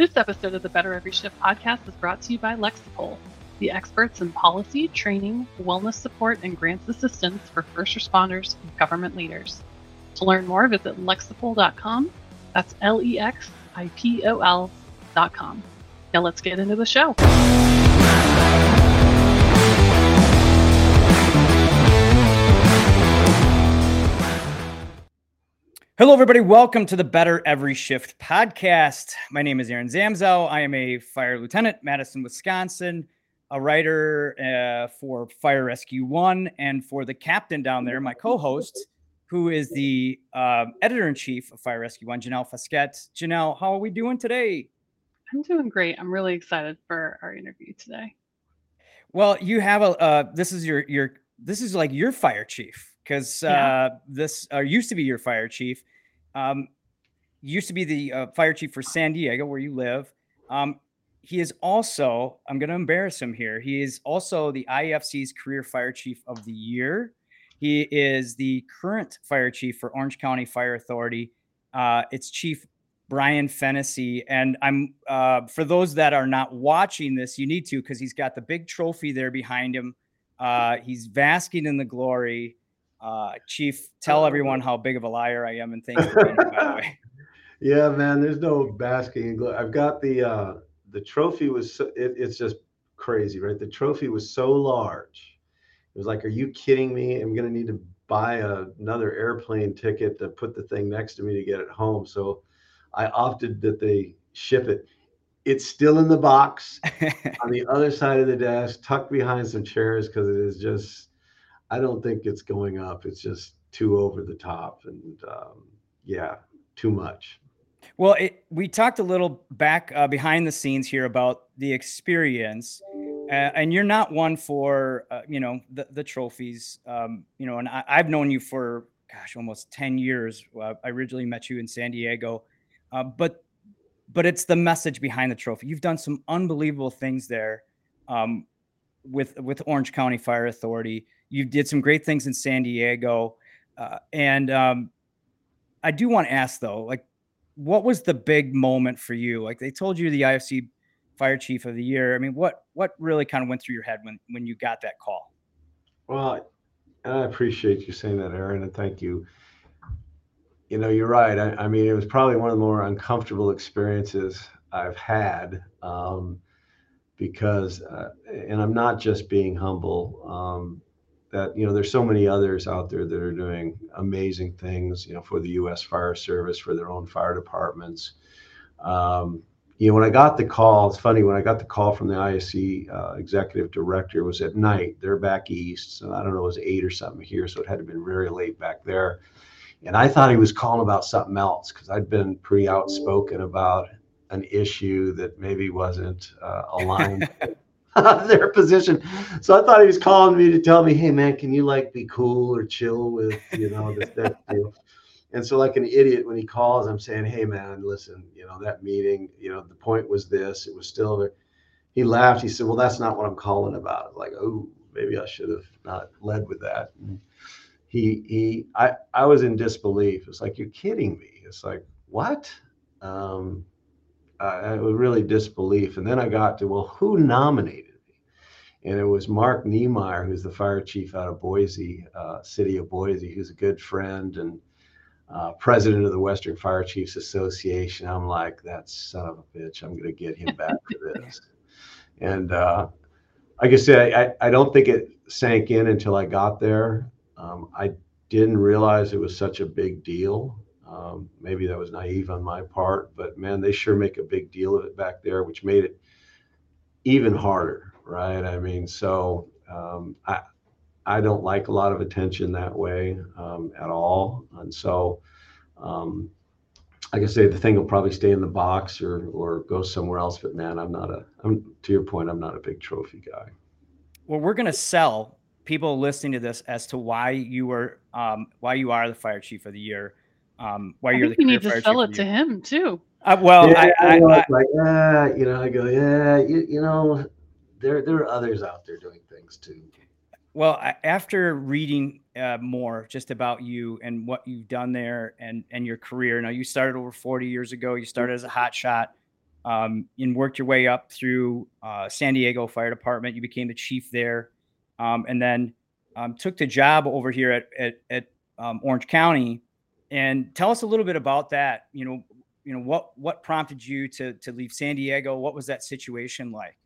This episode of the Better Every Shift podcast is brought to you by Lexipol, the experts in policy, training, wellness support, and grants assistance for first responders and government leaders. To learn more, visit lexipol.com. That's L E X I P O L.com. Now let's get into the show. Hello, everybody. Welcome to the Better Every Shift podcast. My name is Aaron Zamzow. I am a fire lieutenant, Madison, Wisconsin, a writer uh, for Fire Rescue One, and for the captain down there, my co host, who is the uh, editor in chief of Fire Rescue One, Janelle Foskett. Janelle, how are we doing today? I'm doing great. I'm really excited for our interview today. Well, you have a uh, this is your your this is like your fire chief because Yeah. uh, this uh, used to be your fire chief. Um, used to be the uh, fire chief for San Diego, where you live. Um, he is also, I'm going to embarrass him here. He is also the IAFC's Career Fire Chief of the Year. He is the current fire chief for Orange County Fire Authority. Uh, it's Chief Brian Fennessy. And I'm, uh, for those that are not watching this, you need to because he's got the big trophy there behind him. Uh, he's basking in the glory. Uh, Chief, tell everyone how big of a liar I am, and thank you. being by the way. Yeah, man. There's no basking in glory. I've got the uh the trophy was so, it, it's just crazy, right? The trophy was so large. It was like, are you kidding me? I'm gonna need to buy a, another airplane ticket to put the thing next to me to get it home. So I opted that they ship it. It's still in the box on the other side of the desk, tucked behind some chairs, because it is just. I don't think it's going up. It's just too over the top, and um, yeah, too much. Well, it, we talked a little back uh, behind the scenes here about the experience, uh, and you're not one for uh, you know the, the trophies. Um, you know, and I, I've known you for gosh, almost ten years. I originally met you in San Diego, uh, but but it's the message behind the trophy. You've done some unbelievable things there um, with with Orange County Fire Authority. You did some great things in San Diego, uh, and um, I do want to ask though, like what was the big moment for you? Like they told you the IAFC fire chief of the year. I mean, what what really kind of went through your head when when you got that call? Well, I appreciate you saying that, Aaron, and thank you. You know, you're right. I, I mean, it was probably one of the more uncomfortable experiences I've had um, because, uh, and I'm not just being humble. Um, that you know, there's so many others out there that are doing amazing things. You know, for the U.S. Fire Service, for their own fire departments. Um, you know, when I got the call, it's funny when I got the call from the ISC uh, executive director, it was at night. They're back east, so I don't know, it was eight or something here, so it had to been very late back there. And I thought he was calling about something else because I'd been pretty outspoken about an issue that maybe wasn't uh, aligned with their position. So I thought he was calling me to tell me, "Hey, man, can you like be cool or chill with you know this that deal?" And so, like an idiot, when he calls, I'm saying, "Hey, man, listen, you know that meeting. You know the point was this. It was still." There. He laughed. He said, "Well, that's not what I'm calling about." Like, oh, maybe I should have not led with that. And he he, I I was in disbelief. It's like you're kidding me. It's like what? Um, I, I was really disbelief. And then I got to, well, who nominated me? And it was Mark Niemeyer, who's the fire chief out of Boise, uh, city of Boise, who's a good friend and uh, president of the Western Fire Chiefs Association. I'm like, that son of a bitch, I'm going to get him back for this. And uh, like I said, I, I don't think it sank in until I got there. Um, I didn't realize it was such a big deal. Um, maybe that was naive on my part, but man, they sure make a big deal of it back there, which made it even harder, right? I mean, so um, I I don't like a lot of attention that way um, at all, and so um, like I say, the thing will probably stay in the box or or go somewhere else. But man, I'm not a I'm to your point, I'm not a big trophy guy. Well, we're gonna sell people listening to this as to why you were um, why you are the fire chief of the year. Um, why I you're think the you need to sell it to him too. Uh, well, Yeah, I, I, I know, I, like, yeah, you know, I go, yeah, you, you know, there there are others out there doing things too. Well, I- after reading uh, more just about you and what you've done there and and your career. Now, you started over 40 years ago. You started as a hot shot. um, and worked your way up through uh, San Diego Fire Department. You became the chief there, um, and then um, took the job over here at at, at um, Orange County. And tell us a little bit about that. You know, you know what what prompted you to to leave San Diego? What was that situation like?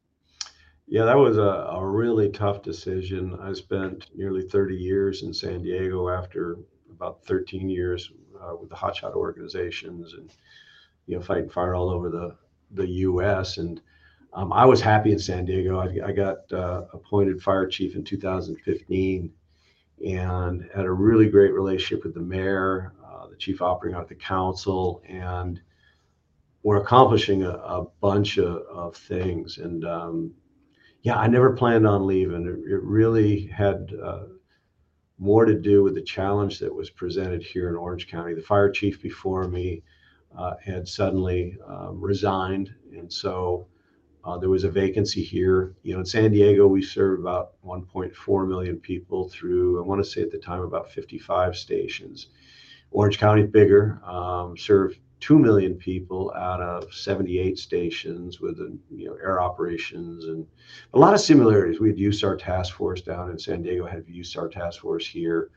Yeah, that was a, a really tough decision. I spent nearly 30 years in San Diego after about 13 years uh, with the hotshot organizations and you know fighting fire all over the the U.S. and um, I was happy in San Diego. I, I got uh, appointed fire chief in 2015 and had a really great relationship with the mayor, the chief operating officer, the council, and we're accomplishing a, a bunch of, of, things. And um, yeah, I never planned on leaving. It, it really had uh, more to do with the challenge that was presented here in Orange County. The fire chief before me uh, had suddenly um, resigned, and so uh, there was a vacancy here. You know, in San Diego, we serve about 1.4 million people through, I want to say at the time, about 55 stations. Orange County bigger, um, serve 2 million people out of 78 stations with you know air operations and a lot of similarities. We had USAR task force down in San Diego, had USAR task force here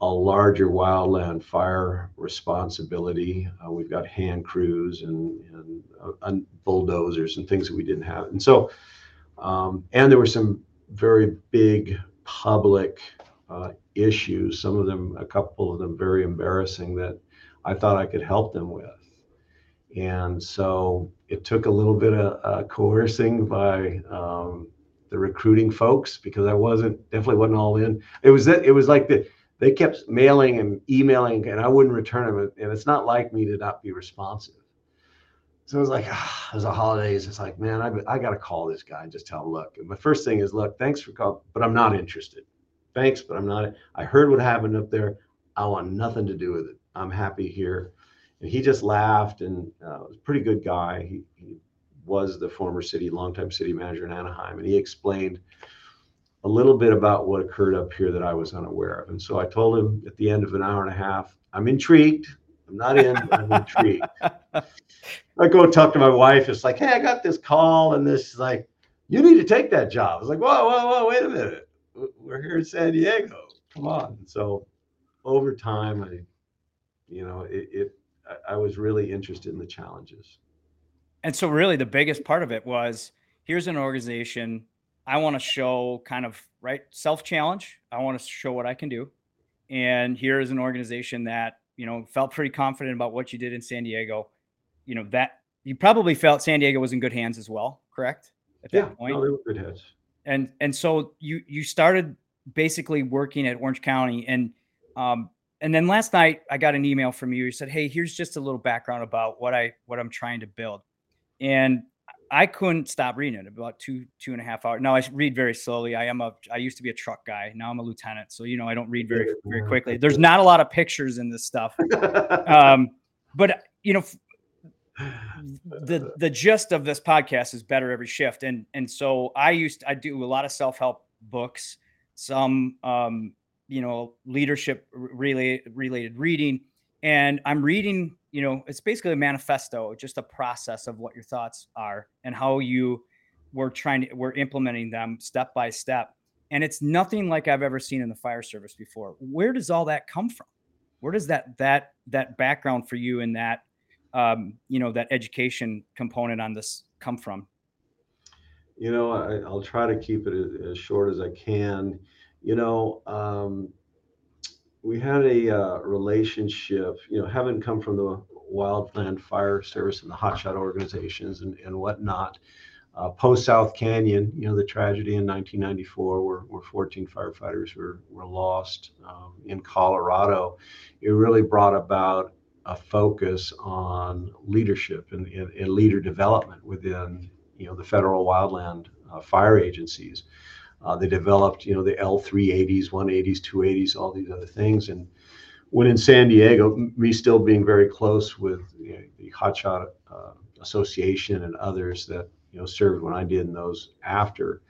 a larger wildland fire responsibility. Uh, we've got hand crews and, and, uh, and, bulldozers and things that we didn't have. And so, um, and there were some very big public uh, issues, some of them, a couple of them very embarrassing that I thought I could help them with. And so it took a little bit of uh, coercing by um, the recruiting folks because I wasn't definitely wasn't all in. It was it was like the they kept mailing and emailing, and I wouldn't return them. And it's not like me to not be responsive. So it was like, ah, it was the holidays. It's like, man, I, I got to call this guy and just tell him, look. And my first thing is, look, thanks for calling, but I'm not interested. Thanks, but I'm not. I heard what happened up there. I want nothing to do with it. I'm happy here. And he just laughed and uh, was a pretty good guy. He, he was the former city, longtime city manager in Anaheim. And he explained a little bit about what occurred up here that I was unaware of. And so I told him at the end of an hour and a half, I'm intrigued. I'm not in, I'm intrigued. I go talk to my wife. It's like, hey, I got this call, and this is like, you need to take that job. I was like, whoa, whoa, whoa, wait a minute. We're here in San Diego. Come on. So over time, I, you know, it, it I was really interested in the challenges. And so really the biggest part of it was here's an organization I want to show kind of right self challenge. I want to show what I can do. And here is an organization that, you know, felt pretty confident about what you did in San Diego. You know, that you probably felt San Diego was in good hands as well, correct? At yeah, that point. No, they were good hands. And and so you you started basically working at Orange County and um and then last night I got an email from you. You said, "Hey, here's just a little background about what I what I'm trying to build." And I couldn't stop reading it about two two and a half hours. Now I read very slowly. I am a I used to be a truck guy. Now I'm a lieutenant, so you know I don't read very very quickly. There's not a lot of pictures in this stuff, um, but you know the the gist of this podcast is better every shift, and and so I used I do a lot of self help books, some um, you know leadership related related reading, and I'm reading you know, it's basically a manifesto, just a process of what your thoughts are and how you were trying to, we're implementing them step by step. And it's nothing like I've ever seen in the fire service before. Where does all that come from? Where does that, that, that background for you and that, um, you know, that education component on this come from? You know, I, will try to keep it as, short as I can. You know, um, we had a uh, relationship, you know, having come from the wildland fire service and the hotshot organizations and, and whatnot. Uh, Post South Canyon, you know, the tragedy in 1994 where, where 14 firefighters were, were lost um, in Colorado, it really brought about a focus on leadership and, and, and leader development within, you know, the federal wildland uh, fire agencies. Uh, they developed, you know, the L380s, 180s, 280s, all these other things. And when in San Diego, me still being very close with you know, the Hotshot uh, Association and others that you know served when I did and those after,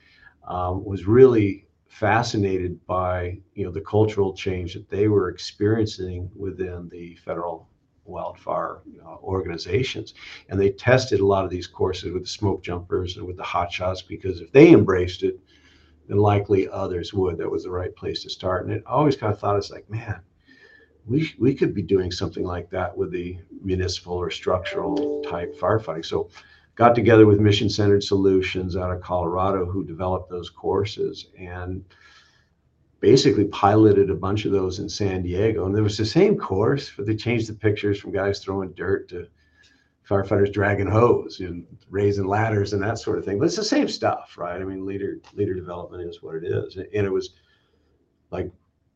um, was really fascinated by you know the cultural change that they were experiencing within the federal wildfire organizations. And they tested a lot of these courses with the smoke jumpers and with the hot shots because if they embraced it, then likely others would. That was the right place to start. And it always kind of thought it's like, man, we we could be doing something like that with the municipal or structural type firefighting. So got together with Mission Centered Solutions out of Colorado who developed those courses and basically piloted a bunch of those in San Diego. And there was the same course, but they changed the pictures from guys throwing dirt to firefighters dragging hose and raising ladders and that sort of thing. But it's the same stuff, right? I mean, leader leader development is what it is, and it was like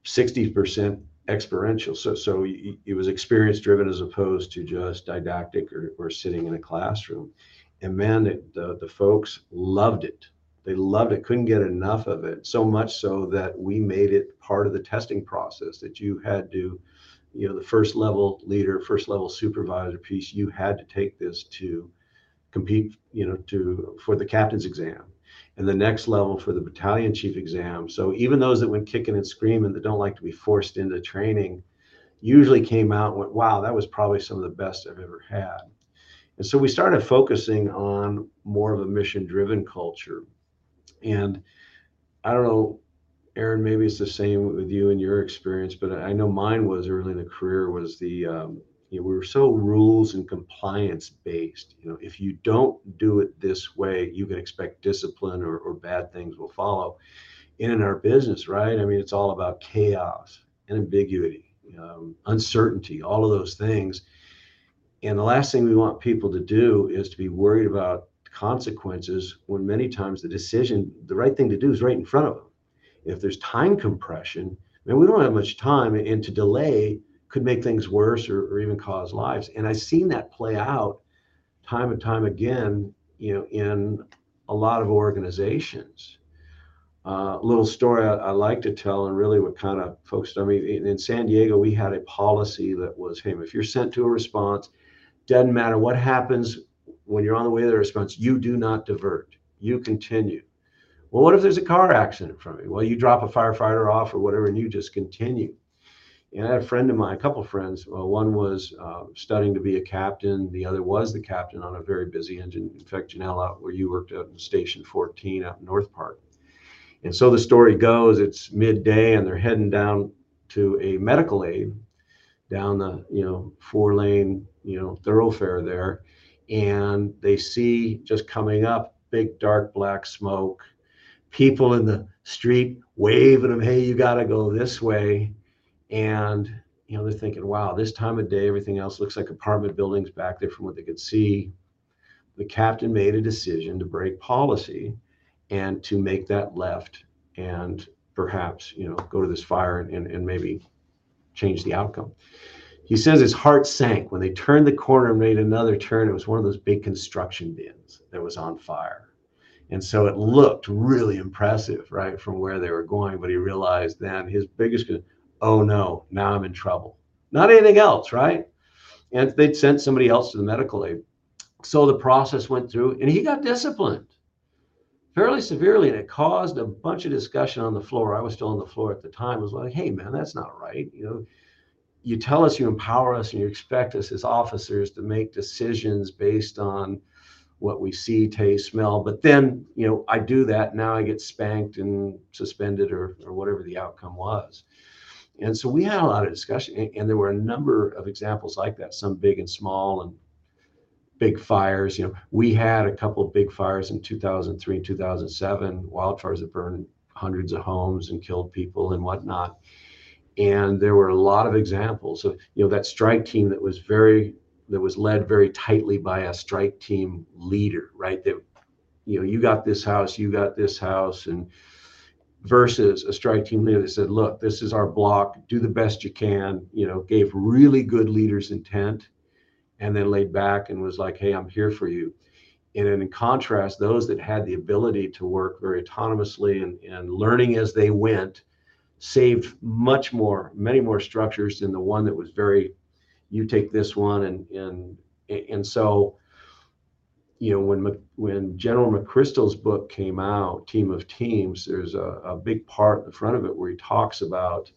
sixty percent experiential. So so it was experience driven as opposed to just didactic or, or sitting in a classroom. And man, it, the the folks loved it. They loved it. Couldn't get enough of it. So much so that we made it part of the testing process that you had to you know the first level leader first level supervisor piece you had to take this to compete you know to for the captain's exam and the next level for the battalion chief exam so even those that went kicking and screaming that don't like to be forced into training usually came out and went wow that was probably some of the best i've ever had and so we started focusing on more of a mission driven culture and i don't know Aaron, maybe it's the same with you and your experience, but I know mine was early in the career was the um, you know we were so rules and compliance based. You know, if you don't do it this way, you can expect discipline or, or bad things will follow. And in our business, right? I mean, it's all about chaos and ambiguity, um, uncertainty, all of those things. And the last thing we want people to do is to be worried about consequences when many times the decision, the right thing to do is right in front of them if there's time compression, man, we don't have much time, and to delay could make things worse or, or even cause lives. And I've seen that play out time and time again, you know, in a lot of organizations. A uh, little story I, I, like to tell, and really what kind of focused on me in, in San Diego, we had a policy that was, hey, if you're sent to a response, doesn't matter what happens when you're on the way to the response, you do not divert. You continue. Well, what if there's a car accident from me? Well, you drop a firefighter off or whatever, and you just continue. And I had a friend of mine, a couple of friends. Well, one was uh, studying to be a captain. The other was the captain on a very busy engine. In fact, Janelle, out where you worked at Station 14 out in North Park. And so the story goes, it's midday, and they're heading down to a medical aid down the you know four lane you know thoroughfare there, and they see just coming up big dark black smoke people in the street waving them, hey, you got to go this way. And, you know, they're thinking, wow, this time of day, everything else looks like apartment buildings back there from what they could see. The captain made a decision to break policy and to make that left and perhaps, you know, go to this fire and, and, and maybe change the outcome. He says his heart sank when they turned the corner and made another turn. It was one of those big construction bins that was on fire and so it looked really impressive, right, from where they were going. But he realized then his biggest, oh no, now I'm in trouble. Not anything else, right? And they'd sent somebody else to the medical aid. So the process went through and he got disciplined fairly severely. And it caused a bunch of discussion on the floor. I was still on the floor at the time. I was like, hey, man, that's not right. You know, you tell us you empower us and you expect us as officers to make decisions based on what we see, taste, smell. But then, you know, I do that. Now I get spanked and suspended or, or whatever the outcome was. And so we had a lot of discussion, and, and there were a number of examples like that, some big and small, and big fires. You know, we had a couple of big fires in 2003 and 2007, wildfires that burned hundreds of homes and killed people and whatnot. And there were a lot of examples of, you know, that strike team that was very that was led very tightly by a strike team leader, right? That you know, you got this house, you got this house, and versus a strike team leader that said, look, this is our block, do the best you can, you know, gave really good leaders intent and then laid back and was like, hey, I'm here for you. And in contrast, those that had the ability to work very autonomously and, and learning as they went saved much more, many more structures than the one that was very you take this one and and and so you know when when general mcchrystal's book came out team of teams there's a, a big part in the front of it where he talks about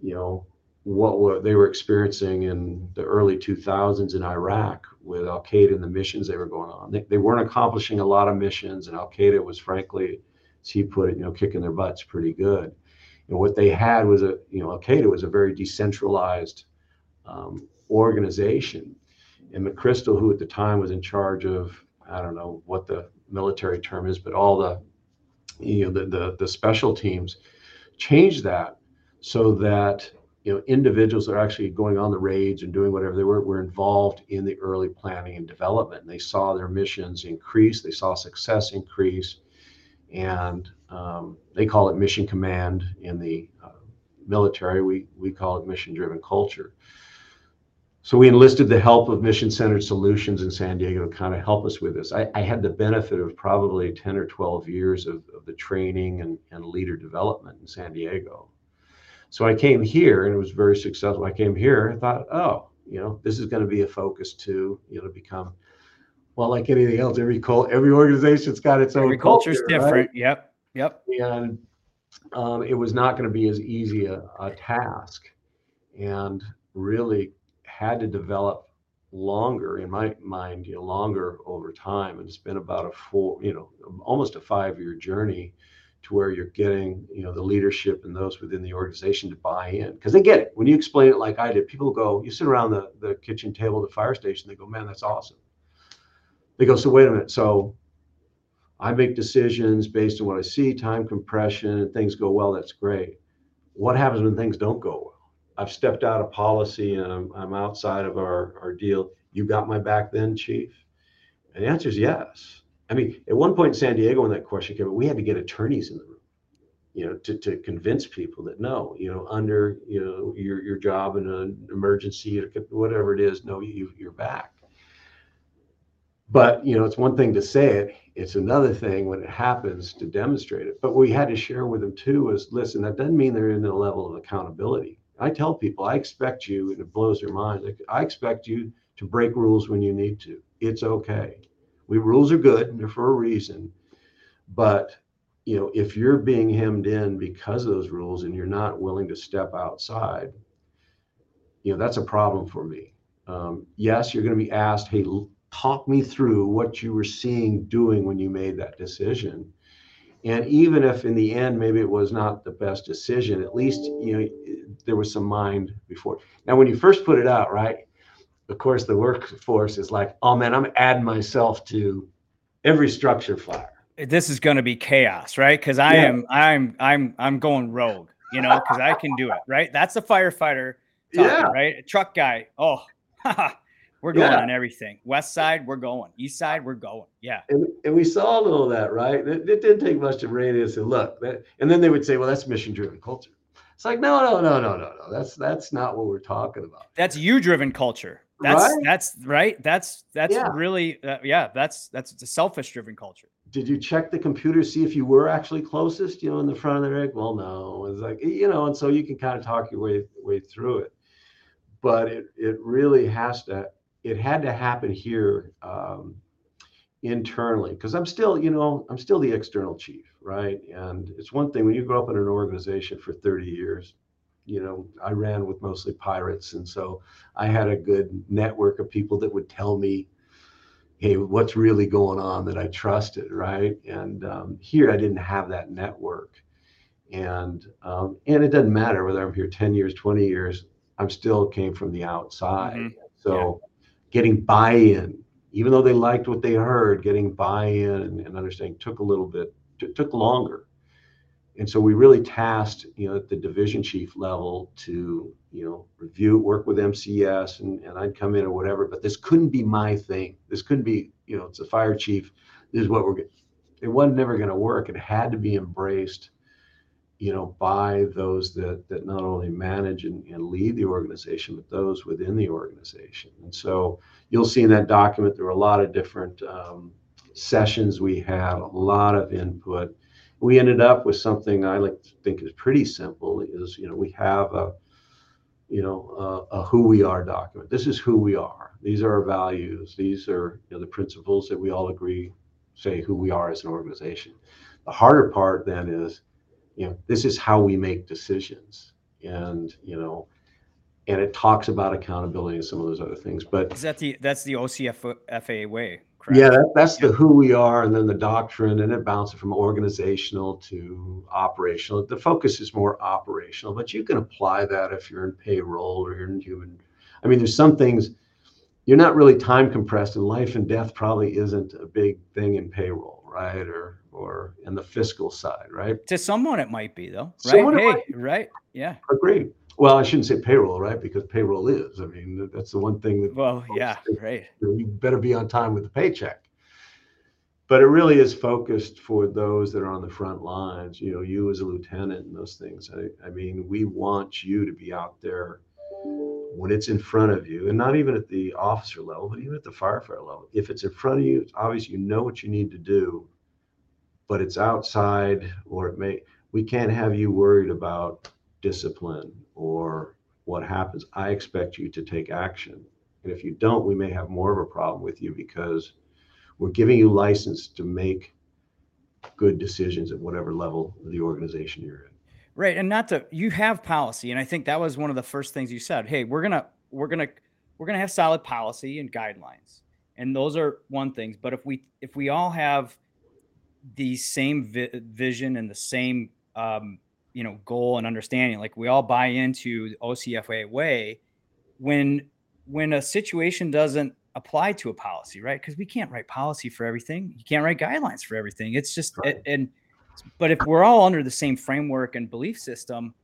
you know what were, they were experiencing in the early 2000s in Iraq with Al Qaeda and the missions they were going on. They, they weren't accomplishing a lot of missions, and Al Qaeda was, frankly, as he put it, you know, kicking their butts pretty good. And what they had was a, you know, Al Qaeda was a very decentralized um, organization. And McChrystal, who at the time was in charge of, I don't know what the military term is, but all the, you know, the the, the special teams, changed that so that you know individuals that are actually going on the raids and doing whatever they were were involved in the early planning and development. And they saw their missions increase, they saw success increase, and um, they call it mission command in the uh, military. We we call it mission driven culture. So we enlisted the help of Mission Centered Solutions in San Diego to kind of help us with this. I, I had the benefit of probably 10 or 12 years of, of the training and, and leader development in San Diego. So I came here and it was very successful. I came here and thought, oh, you know, this is going to be a focus to, you know, become, well, like anything else, every cult, every organization's got its Every own culture's culture, different. right? Yep. Yep. and um, it was not going to be as easy a, a task and really had to develop longer in my mind you know longer over time and it's been about a four you know almost a five year journey to where you're getting you know the leadership and those within the organization to buy in because they get it when you explain it like i did people go you sit around the, the kitchen table the fire station they go man that's awesome they go so wait a minute so I make decisions based on what I see, time compression, and things go well. That's great. What happens when things don't go well? I've stepped out of policy and I'm, I'm outside of our, our deal. You got my back then, Chief? And the answer is yes. I mean, at one point in San Diego, when that question came up, we had to get attorneys in the room, you know, to, to convince people that no, you know, under, you know, your, your job in an emergency or whatever it is, no, you, you're back. But, you know, it's one thing to say it. It's another thing when it happens to demonstrate it. But we had to share with them too is listen, that doesn't mean they're in a level of accountability. I tell people, I expect you, and it blows their mind. like, I expect you to break rules when you need to. It's okay. We rules are good, and they're for a reason. But you know, if you're being hemmed in because of those rules and you're not willing to step outside, you know, that's a problem for me. Um, yes, you're going to be asked, hey, talk me through what you were seeing doing when you made that decision. And even if in the end maybe it was not the best decision, at least you know there was some mind before. Now, when you first put it out, right? Of course, the workforce is like, "Oh man, I'm adding myself to every structure fire." This is going to be chaos, right? Because I Yeah. am, I'm, I'm, I'm going rogue. You know, because I can do it, right? That's a firefighter, talking, Yeah. right? A truck guy. Oh, we're going Yeah. on everything. West side, we're going. East side, we're going. Yeah. And, and we saw a little of that, right? It, it didn't take much to rein in and say, look, that, and then they would say, well, that's mission driven culture. It's like, no, no, no, no, no, no. That's that's not what we're talking about. That's you driven culture. That's Right? that's right. That's that's Yeah. really uh, yeah. That's that's a selfish driven culture. Did you check the computer see if you were actually closest, you know, in the front of the rig? Well, no. It's like, you know, and so you can kind of talk your way way through it. But it it really has to it had to happen here um, internally because I'm still, you know, I'm still the external chief, right? And it's one thing when you grow up in an organization for 30 years, you know, I ran with mostly pirates. And so I had a good network of people that would tell me, hey, what's really going on that I trusted, right? And um, here I didn't have that network. And um, and it doesn't matter whether I'm here 10 years, 20 years, I'm still came from the outside. Mhm. So getting buy-in, even though they liked what they heard, getting buy-in and, and understanding took a little bit, took longer. And so we really tasked, you know, at the division chief level to, you know, review, work with MCS and, and I'd come in or whatever, but this couldn't be my thing. This couldn't be, you know, it's a fire chief. This is what we're, it wasn't never going to work. It had to be embraced, you know, by those that, that not only manage and, and lead the organization, but those within the organization. And so you'll see in that document, there were a lot of different um, sessions we had, a lot of input we ended up with something I like to think is pretty simple. Is you know we have a you know a, a who we are document. This is who we are. These are our values. These are you know, the principles that we all agree say who we are as an organization. The harder part then is you know this is how we make decisions and you know and it talks about accountability and some of those other things. But is that the that's the OCFA way? Correct? Yeah, that, that's yeah. the who we are, and then the doctrine, and it bounces from organizational to operational. The focus is more operational, but you can apply that if you're in payroll or you're in human. I mean, there's some things you're not really time compressed, and life and death probably isn't a big thing in payroll, right? Or or in the fiscal side, right? To someone, it might be though, right? Someone hey, right? Yeah, agreed. Well, I shouldn't say payroll, right? Because payroll is. I mean, that's the one thing that. Well, yeah, right. You better be on time with the paycheck. But it really is focused for those that are on the front lines. You know, you as a lieutenant and those things. I, I mean, we want you to be out there when it's in front of you, and not even at the officer level, but even at the firefighter level. If it's in front of you, it's obvious you know what you need to do, but it's outside, or it may. We can't have you worried about discipline or what happens, I expect you to take action. And if you don't, we may have more of a problem with you because we're giving you license to make good decisions at whatever level of the organization you're in. Right. And not to you have policy. And I think that was one of the first things you said. Hey, we're gonna we're gonna we're gonna have solid policy and guidelines. And those are one things. But if we if we all have the same vi- vision and the same um, you know goal and understanding. Like we all buy into the ocfa way when when a situation doesn't apply to a policy right? Because we can't write policy for everything. You can't write guidelines for everything. It's just right. it, and but if we're all under the same framework and belief system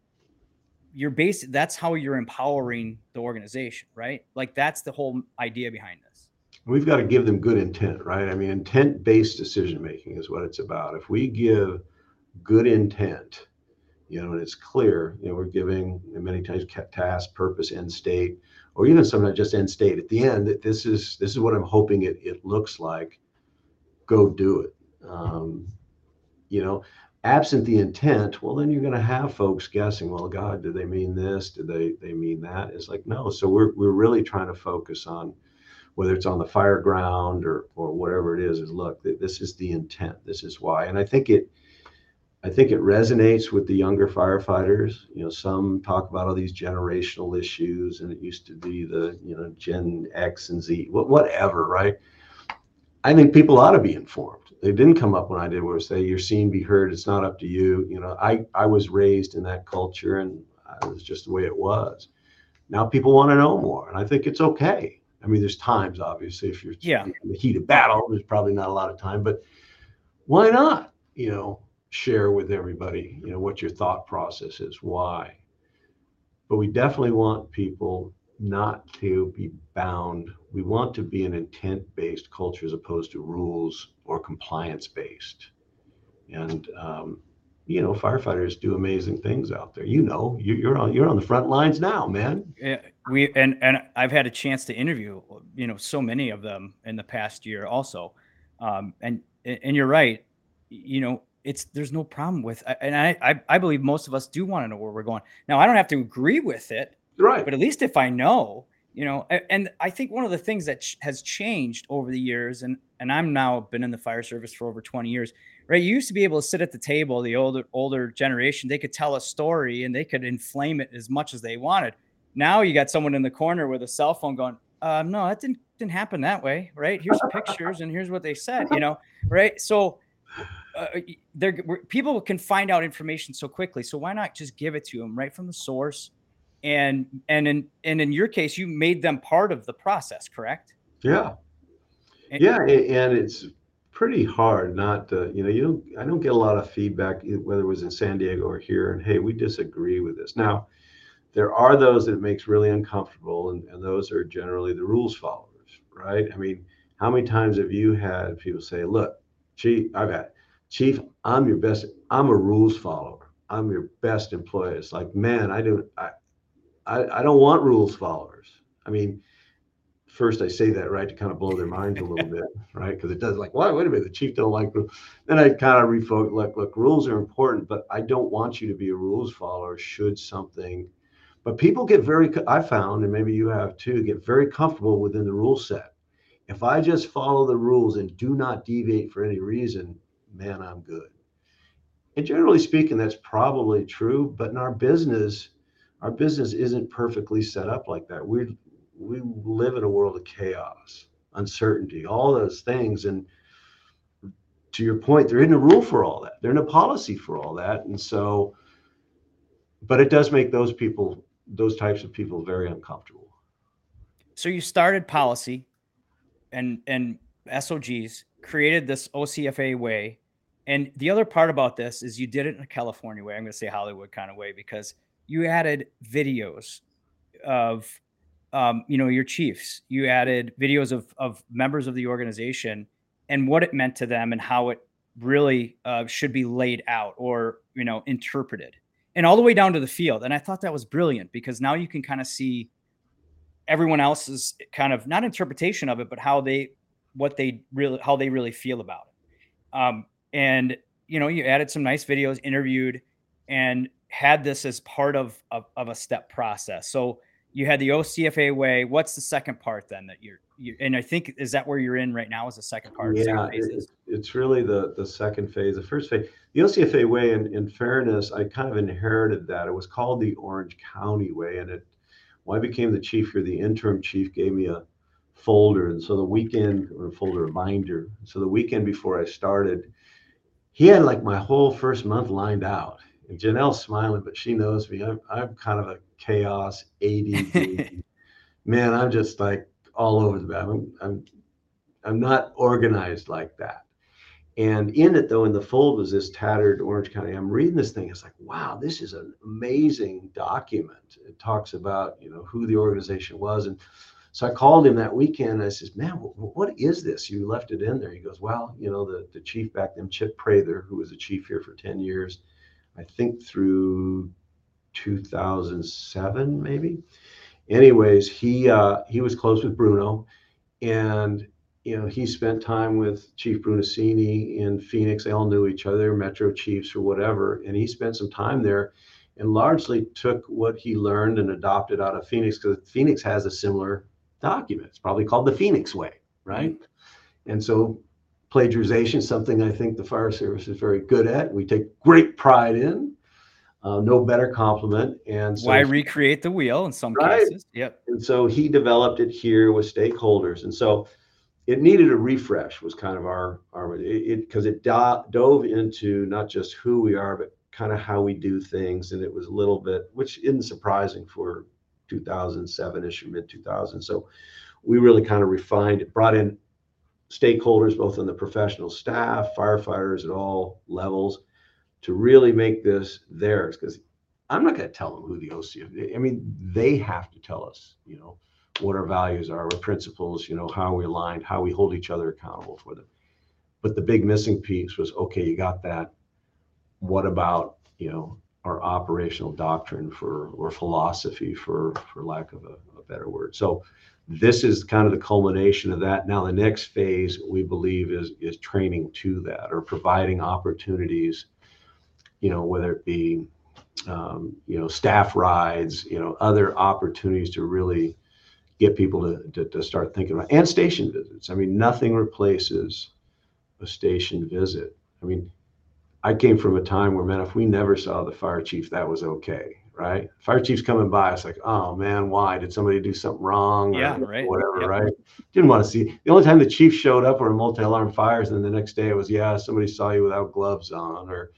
you're based that's how you're empowering the organization right? Like that's the whole idea behind this we've got to give them good intent right i mean intent based decision making is what it's about if we give good intent you know, and it's clear, you know, we're giving many times task, purpose, end state, or even sometimes just end state at the end. That this is this is what I'm hoping it it looks like. Go do it. Um, you know, absent the intent, well, then you're going to have folks guessing. Well, God, did they mean this? Did they they mean that? It's like no. So we're we're really trying to focus on whether it's on the fire ground or or whatever it is. Is look, this is the intent. This is why, and I think it I think it resonates with the younger firefighters. You know, some talk about all these generational issues, and it used to be the you know Gen X and Z, whatever, right? I think people ought to be informed. They didn't come up when I did, where say you're seen, be heard. It's not up to you. You know, I I was raised in that culture, and it was just the way it was. Now people want to know more, and I think it's okay. I mean, there's times, obviously, if you're yeah. in the heat of battle, there's probably not a lot of time, but why not? You know, share with everybody, you know, what your thought process is, why. But we definitely want people not to be bound. We want to be an intent based culture as opposed to rules or compliance based. And, um, you know, firefighters do amazing things out there. You know, you, are on you're on the front lines now, man. Yeah, we and and I've had a chance to interview, you know, so many of them in the past year, also. Um, and and you're right. You know, it's there's no problem with and I, I i believe most of us do want to know where we're going now i don't have to agree with it right but at least if i know you know and i think one of the things that has changed over the years and and i'm now been in the fire service for over 20 years right you used to be able to sit at the table the older older generation they could tell a story and they could inflame it as much as they wanted now you got someone in the corner with a cell phone going um, no that didn't didn't happen that way right here's pictures and here's what they said you know right so uh, uh people can find out information so quickly. So why not just give it to them right from the source? And and in and in your case, you made them part of the process, correct? Yeah, and, yeah, and it's pretty hard not to you know you don't I don't get a lot of feedback whether it was in San Diego or here. And hey, we disagree with this now. There are those that it makes really uncomfortable, and, and those are generally the rules followers, right? I mean, how many times have you had people say, "Look, chief, I've had Chief, I'm your best. I'm a rules follower. I'm your best employee. It's like, man, I don't, I, I, I don't want rules followers. I mean, first I say that right to kind of blow their minds a little bit, right? Because it does like, why? Wait a minute, the chief don't like rules. Then I kind of refocus. Like, look, rules are important, but I don't want you to be a rules follower. Should something, but people get very. I found, and maybe you have too, get very comfortable within the rule set. If I just follow the rules and do not deviate for any reason, man, I'm good. And generally speaking, that's probably true. But in our business, our business isn't perfectly set up like that. We we live in a world of chaos, uncertainty, all those things. And to your point, there isn't a rule for all that. There isn't a policy for all that. And so, but it does make those people, those types of people, very uncomfortable. So you started policy, and and SOGs created this OCFA way. And the other part about this is you did it in a California way. I'm going to say Hollywood kind of way because you added videos of um, you know your chiefs you added videos of, of members of the organization and what it meant to them and how it really uh, should be laid out or you know interpreted and all the way down to the field. And i thought that was brilliant because now you can kind of see everyone else's kind of not interpretation of it but how they what they really how they really feel about it. Um, and you know you added some nice videos interviewed and had this as part of, of, of a step process. So you had the OCFA way. What's the second part then that you're, you, and I think is that where you're in right now is the second part. Yeah, it, it's really the the second phase. The first phase, the OCFA way. In, in fairness, I kind of inherited that. It was called the Orange County way, and it. When I became the chief here, the interim chief gave me a folder, and so the weekend or a folder a binder. So the weekend before I started, he had like my whole first month lined out. And Janelle's smiling, but she knows me. I'm I'm kind of a chaos, ADD. Man, I'm just like all over the map. I'm, I'm, I'm not organized like that. And in it, though, in the fold was this tattered Orange County. I'm reading this thing. It's like, wow, this is an amazing document. It talks about, you know, who the organization was. And so I called him that weekend. I says, man, what is this? You left it in there. He goes, well, you know, the, the chief back then, Chip Prather, who was a chief here for 10 years, I think through 2007 maybe. Anyways he uh, he was close with bruno and you know he spent time with chief brunacini in phoenix. They all knew each other metro chiefs or whatever and he spent some time there and largely took what he learned and adopted out of phoenix because phoenix has a similar document. It's probably called the phoenix way right? And so plagiarization something i think the fire service is very good at we take great pride in uh, no better compliment. And so, why recreate the wheel in some right? cases? Yep. And so he developed it here with stakeholders, and so it needed a refresh. Was kind of our our it because it, it do, dove into not just who we are, but kind of how we do things, and it was a little bit, which isn't surprising for 2007ish or mid 2000. So we really kind of refined it, brought in stakeholders both on the professional staff, firefighters at all levels to really make this theirs because I'm not going to tell them who the OCF. I mean, they have to tell us, you know, what our values are, our principles, you know, how we aligned, how we hold each other accountable for them. But the big missing piece was okay, you got that. What about, you know, our operational doctrine for or philosophy for for lack of a, a better word. So this is kind of the culmination of that. Now the next phase we believe is is training to that or providing opportunities you know, whether it be, um, you know, staff rides, you know, other opportunities to really get people to, to, to start thinking about, and station visits. I mean, nothing replaces a station visit. I mean, I came from a time where, man, if we never saw the fire chief, that was okay, right? Fire chief's coming by, it's like, oh man, why did somebody do something wrong? Yeah, right. Whatever, yep. right? Didn't want to see. The only time the chief showed up were multi-alarm fires, and then the next day it was, yeah, somebody saw you without gloves on, or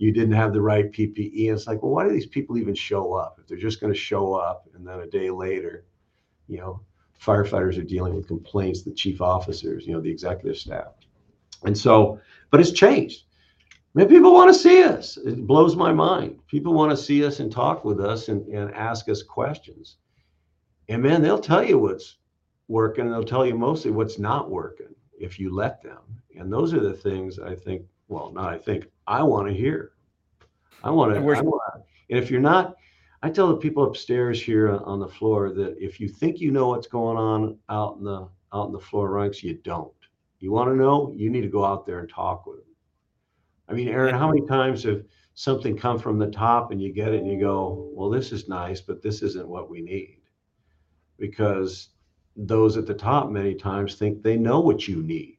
you didn't have the right PPE. And it's like, well, why do these people even show up if they're just going to show up and then a day later, you know, firefighters are dealing with complaints, the chief officers, you know, the executive staff. And so, but it's changed. I mean, people want to see us. It blows my mind. People want to see us and talk with us and, and ask us questions. And man, they'll tell you what's working and they'll tell you mostly what's not working if you let them. And those are the things I think well, not I think I want to hear. I want to. And, and if you're not, I tell the people upstairs here on the floor that if you think you know what's going on out in the out in the floor ranks, you don't. You want to know? You need to go out there and talk with them. I mean, Aaron, how many times have something come from the top and you get it and you go, well, this is nice, but this isn't what we need. Because those at the top many times think they know what you need.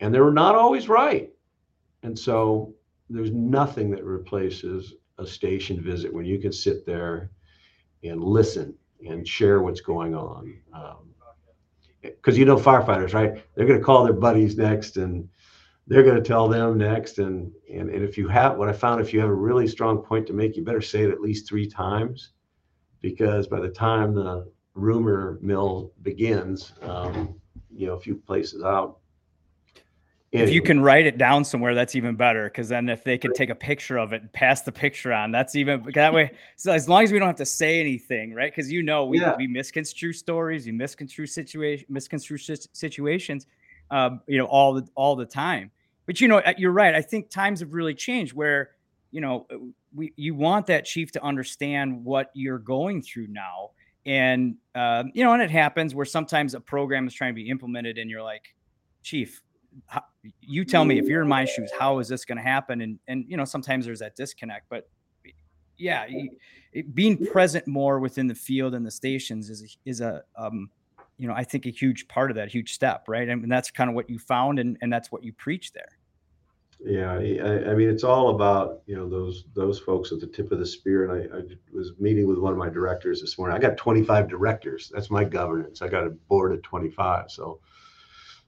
And they're not always right. And so there's nothing that replaces a station visit when you can sit there and listen and share what's going on. Because um, you know firefighters, right? They're going to call their buddies next, and they're going to tell them next. And, and and if you have what I found, if you have a really strong point to make, you better say it at least three times, because by the time the rumor mill begins, um, you know, a few places out, Anyway. If you can write it down somewhere, that's even better. Because then, if they can take a picture of it and pass the picture on, that's even that way. So as long as we don't have to say anything, right? Because you know, we yeah. we misconstrue stories, you misconstrue situation, misconstrue situations, um, you know, all the all the time. But you know, you're right. I think times have really changed where you know we you want that chief to understand what you're going through now, and um, you know, and it happens where sometimes a program is trying to be implemented, and you're like, chief how, you tell me if you're in my shoes, how is this going to happen? And and you know sometimes there's that disconnect, but yeah, being present more within the field and the stations is is a um, you know I think a huge part of that, huge step, right? And that's kind of what you found, and and that's what you preach there. Yeah, I, I, mean it's all about you know those those folks at the tip of the spear. And I, I, was meeting with one of my directors this morning. I got 25 directors. That's my governance. I got a board of 25. So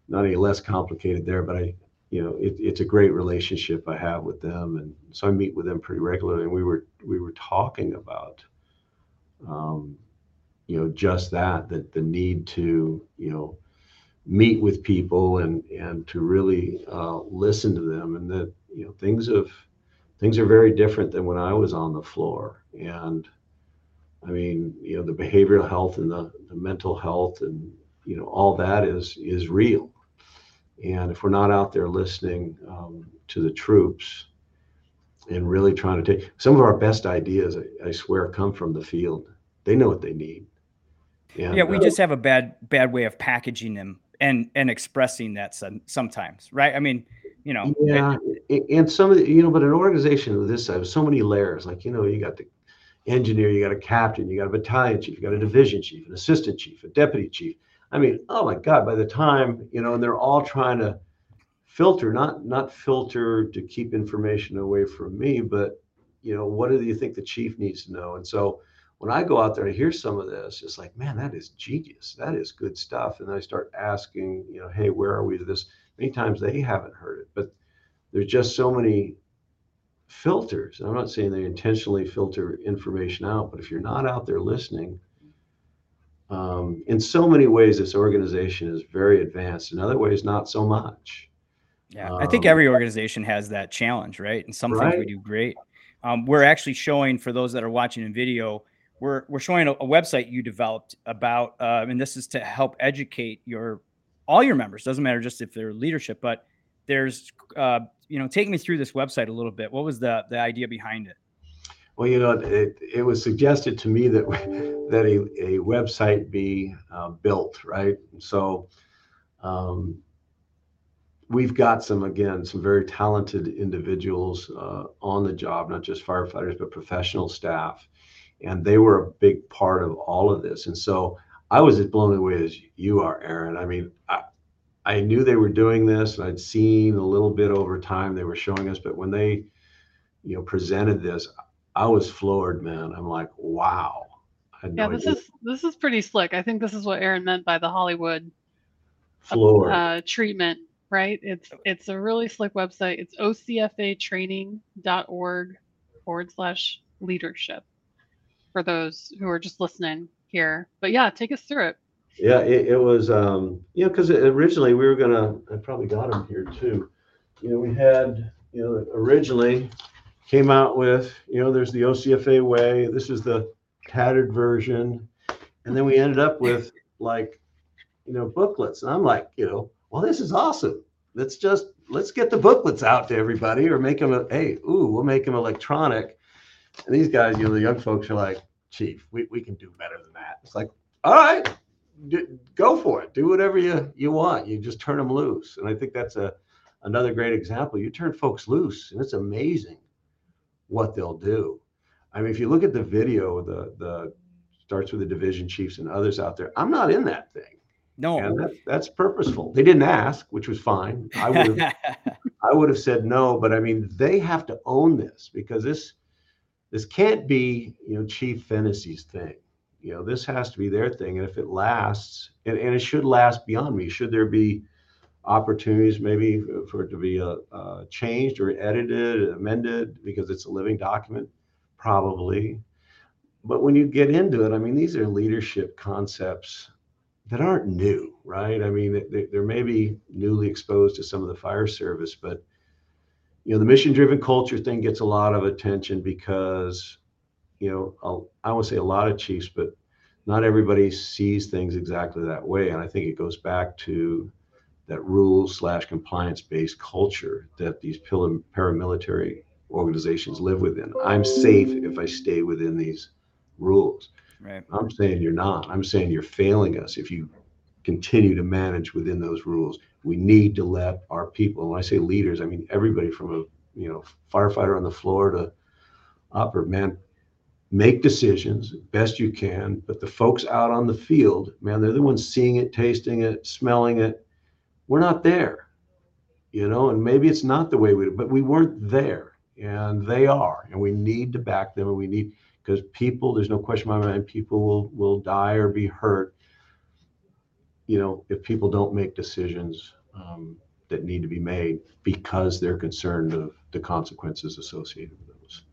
not any less complicated there, but I, you know, it, it's a great relationship I have with them, and so I meet with them pretty regularly. And we were we were talking about, um, you know, just that that the need to you know meet with people and and to really uh, listen to them, and that you know things have things are very different than when I was on the floor, and I mean, you know, the behavioral health and the, the mental health and you know all that is is real and if we're not out there listening um, to the troops and really trying to take some of our best ideas, I, I swear, come from the field. They know what they need. And, yeah, we just have a bad bad way of packaging them and and expressing that sometimes, right? I mean, you know. Yeah, it, and some of the, you know, but an organization with this size, so many layers. Like you know, you got the engineer, you got a captain, you got a battalion chief, you got a division chief, an assistant chief, a deputy chief I mean, oh my God, by the time, you know, and they're all trying to filter, not not filter to keep information away from me, but you know, what do you think the chief needs to know? And so when I go out there and hear some of this, it's like, man, that is genius. That is good stuff. And I start asking, you know, hey, where are we to this? Many times they haven't heard it, but there's just so many filters. I'm not saying they intentionally filter information out, but if you're not out there listening, um, in so many ways, this organization is very advanced. In other ways, not so much. Yeah, um, I think every organization has that challenge, right? And some right? things we do great. Um, we're actually showing for those that are watching in video, we're we're showing a, a website you developed about, uh, and this is to help educate your all your members. Doesn't matter just if they're leadership, but there's, uh, you know, take me through this website a little bit. What was the the idea behind it? Well, you know, it, it was suggested to me that that a, a website be uh, built, right? So um, we've got some, again, some very talented individuals uh, on the job, not just firefighters, but professional staff. And they were a big part of all of this. And so I was as blown away as you are, Aaron. I mean, I, I knew they were doing this and I'd seen a little bit over time they were showing us, but when they, you know, presented this, I was floored, man. I'm like, wow. yeah, this idea. is this is pretty slick. I think this is what Aaron meant by the Hollywood floor uh, treatment, right? It's it's a really slick website. It's ocfatraining.org forward slash leadership for those who are just listening here. But yeah, take us through it. Yeah, it, it was um, you know because originally we were gonna I probably got them here too. You know, we had you know originally came out with, you know, there's the OCFA way. This is the tattered version. And then we ended up with like, you know, booklets. And I'm like, you know, well, this is awesome. Let's just let's get the booklets out to everybody or make them a hey, ooh, we'll make them electronic. And these guys, you know, the young folks are like, Chief, we, we can do better than that. It's like, all right, do, go for it. Do whatever you you want. You just turn them loose. And I think that's a another great example. You turn folks loose, and it's amazing what they'll do. I mean, if you look at the video, the the starts with the division chiefs and others out there. I'm not in that thing. No, and that, that's purposeful. They didn't ask, which was fine. I would have, I would have said no, but I mean, they have to own this because this this can't be, you know, Chief Fennessy's thing. You know, this has to be their thing. And if it lasts, and, and it should last beyond me, should there be opportunities maybe for it to be uh, uh, changed or edited, amended because it's a living document? Probably. But when you get into it, I mean, these are leadership concepts that aren't new, right? I mean, they, they're maybe newly exposed to some of the fire service, but you know, the mission-driven culture thing gets a lot of attention because, you know, I won't say a lot of chiefs, but not everybody sees things exactly that way. And I think it goes back to that rules slash compliance based culture that these paramilitary organizations live within. I'm safe if I stay within these rules. Right. I'm saying you're not. I'm saying you're failing us if you continue to manage within those rules. We need to let our people, when I say leaders, I mean everybody from a you know firefighter on the floor to upper man, make decisions best you can. But the folks out on the field, man, they're the ones seeing it, tasting it, smelling it. We're not there, you know, and maybe it's not the way we, but we weren't there, and they are, and we need to back them, and we need because people, there's no question in my mind, people will will die or be hurt. You know, if people don't make decisions um, that need to be made because they're concerned of the consequences associated with those.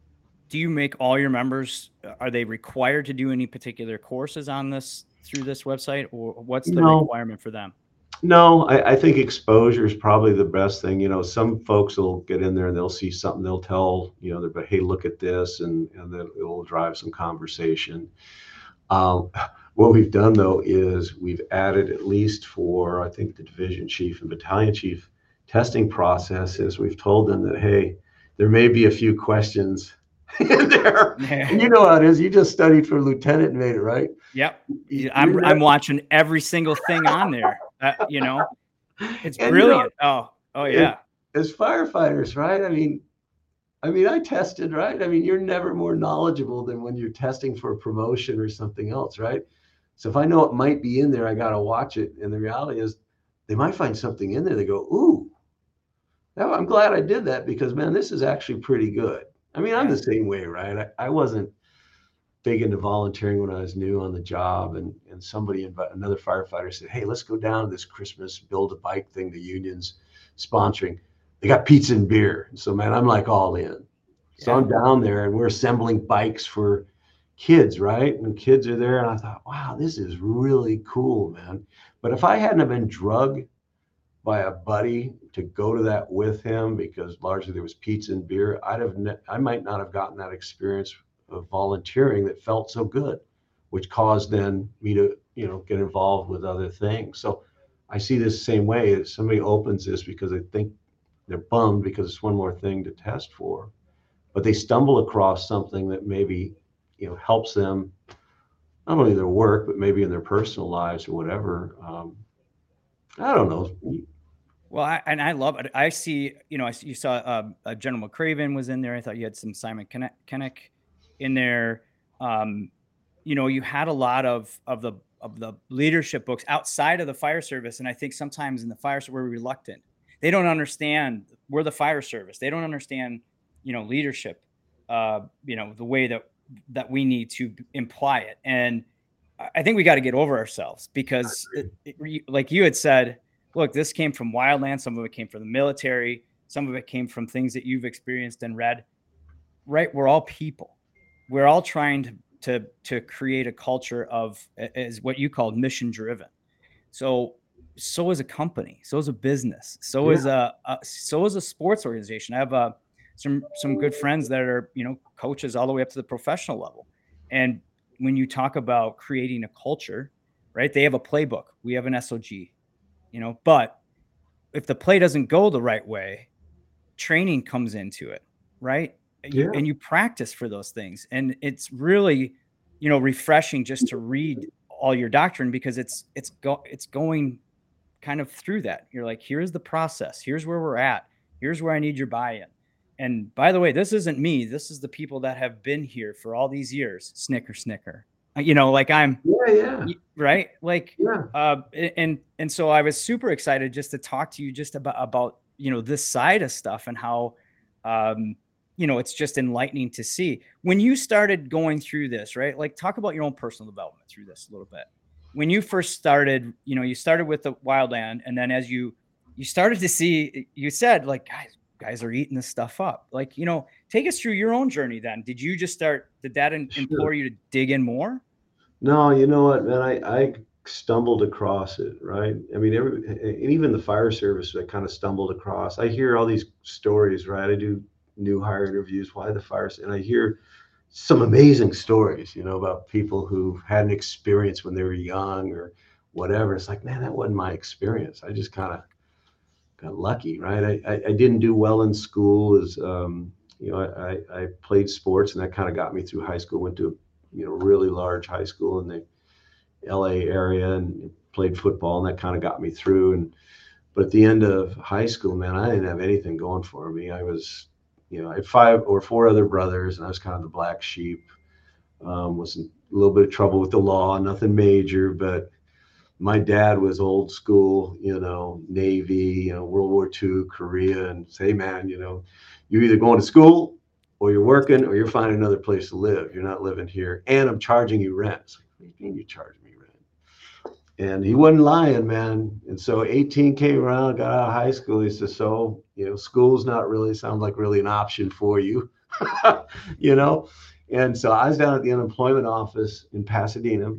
Do you make all your members? Are they required to do any particular courses on this through this website, or what's the no. requirement for them? No, I, I, think exposure is probably the best thing. You know, some folks will get in there and they'll see something, they'll tell, you know, they're, but hey, look at this, and, and then it will drive some conversation. Um, what we've done though is we've added at least for, I think, the division chief and battalion chief testing processes. We've told them that, hey, there may be a few questions in there. And you know how it is. You just studied for lieutenant and made it, right? Yep. I'm, I'm watching every single thing on there. Uh, you know, it's and, brilliant. You know, oh, oh yeah. As firefighters, right? I mean, I mean, I tested, right? I mean, you're never more knowledgeable than when you're testing for a promotion or something else, right? So if I know it might be in there, I got to watch it. And the reality is, they might find something in there. They go, ooh, I'm glad I did that because, man, this is actually pretty good. I mean, I'm the same way, right? I, I wasn't big into volunteering when I was new on the job, and and somebody, another firefighter said, "Hey, let's go down to this Christmas build a bike thing the union's sponsoring. They got pizza and beer." So man, I'm like all in. So yeah. I'm down there, and we're assembling bikes for kids, right? And kids are there, and I thought, "Wow, this is really cool, man." But if I hadn't been drugged by a buddy to go to that with him because largely there was pizza and beer, I'd have ne- I might not have gotten that experience of volunteering that felt so good, which caused then me to, you know, get involved with other things. So I see this the same way. If somebody opens this because they think they're bummed because it's one more thing to test for, but they stumble across something that maybe, you know, helps them not only their work, but maybe in their personal lives or whatever. Um, I don't know. Well, I, and I love it. I see, you know, I see, you saw uh, General McRaven was in there. I thought you had some Simon Sinek in there. Um, you know, you had a lot of of the of the leadership books outside of the fire service, and I think sometimes in the fire service we're reluctant. They don't understand we're the fire service. They don't understand, you know, leadership. Uh, you know, the way that that we need to imply it, and I think we got to get over ourselves because, it, it, like you had said, look, this came from wildland. Some of it came from the military. Some of it came from things that you've experienced and read. Right? We're all people we're all trying to to to create a culture of is what you called mission driven. So so is a company, so is a business, so yeah. is a, a, so is a sports organization. I have a some some good friends that are you know coaches all the way up to the professional level, and when you talk about creating a culture, right? They have a playbook. We have an SOG, you know, but if the play doesn't go the right way, training comes into it, right? you, and you practice for those things and it's really you know refreshing just to read all your doctrine because it's it's go it's going kind of through that you're like here's the process here's where we're at here's where i need your buy-in and by the way this isn't me this is the people that have been here for all these years snicker snicker uh, you know like i'm yeah yeah right like yeah. uh and and so i was super excited just to talk to you just about about you know this side of stuff and how um you know, it's just enlightening to see. When you started going through this, right? Like, talk about your own personal development through this a little bit. When you first started, you know, you started with the wildland, and then as you you started to see, you said like, guys, guys are eating this stuff up. Like, you know, take us through your own journey. Then, did you just start? Did that sure. implore you to dig in more? No, you know what, man. I I stumbled across it, right? I mean, every and even the fire service, I kind of stumbled across. I hear all these stories, right? I do new hire interviews. Why the fire, And I hear some amazing stories, you know, about people who had an experience when they were young or whatever. It's like, man, that wasn't my experience. I just kind of got lucky, right? I, I, I, didn't do well in school as, um, you know, I, I played sports and that kind of got me through high school, went to, you know, really large high school in the LA area and played football and that kind of got me through. And, but at the end of high school, man, I didn't have anything going for me. I was, you know, I had five or four other brothers and I was kind of the black sheep. Um, was in a little bit of trouble with the law, nothing major, but my dad was old school, you know, Navy, you know, World War II, Korea, and say, man, you know, you're either going to school or you're working or you're finding another place to live. You're not living here, and I'm charging you rent. So, what do you mean you charge me rent? And he wasn't lying, man. And so 18 came around, got out of high school. He said, so you know, school's not really sounds like really an option for you, you know. And so I was down at the unemployment office in Pasadena,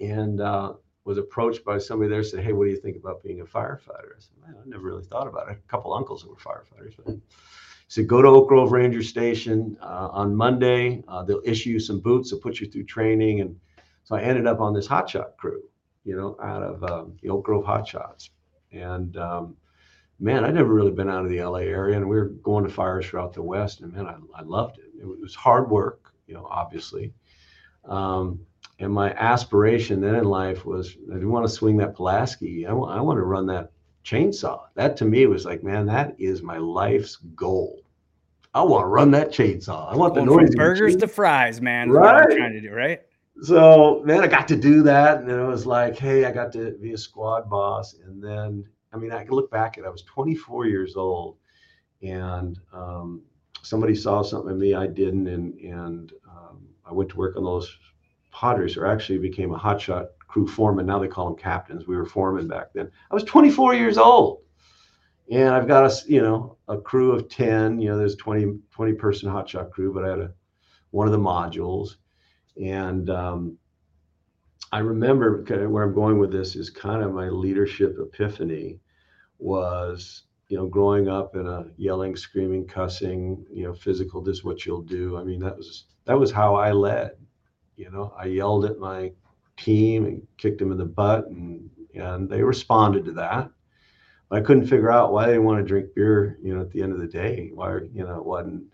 and uh, was approached by somebody there said, Hey, what do you think about being a firefighter? I said, Man, I never really thought about it. A couple uncles who were firefighters. He said, Go to Oak Grove Ranger Station uh, on Monday. Uh, they'll issue you some boots, they'll put you through training. And so I ended up on this hotshot crew, you know, out of um, the Oak Grove Hotshots. And um, man, I'd never really been out of the LA area, and we were going to fires throughout the West. And man, I, I loved it. It was hard work, you know, obviously. Um, and my aspiration then in life was I do want to swing that Pulaski. I want, I want to run that chainsaw. That to me was like, man, that is my life's goal. I want to run that chainsaw. I want the noise. Burgers to fries, man. Right. I'm trying to do, right? So man, I got to do that. And it was like, hey, I got to be a squad boss. And then, I mean, I can look back at I was 24 years old. And um, somebody saw something in me I didn't. And, and um, I went to work on those Padres, or actually became a hotshot crew foreman. Now they call them captains. We were foremen back then. I was 24 years old, and I've got a you know a crew of 10. You know, there's 20 20 person hotshot crew, but I had a one of the modules, and um, I remember kind of where I'm going with this is kind of my leadership epiphany was you know growing up in a yelling screaming cussing you know physical this is what you'll do i mean that was that was how i led you know, I yelled at my team and kicked them in the butt, and and they responded to that. I couldn't figure out why they want to drink beer. You know, at the end of the day, why you know it wasn't.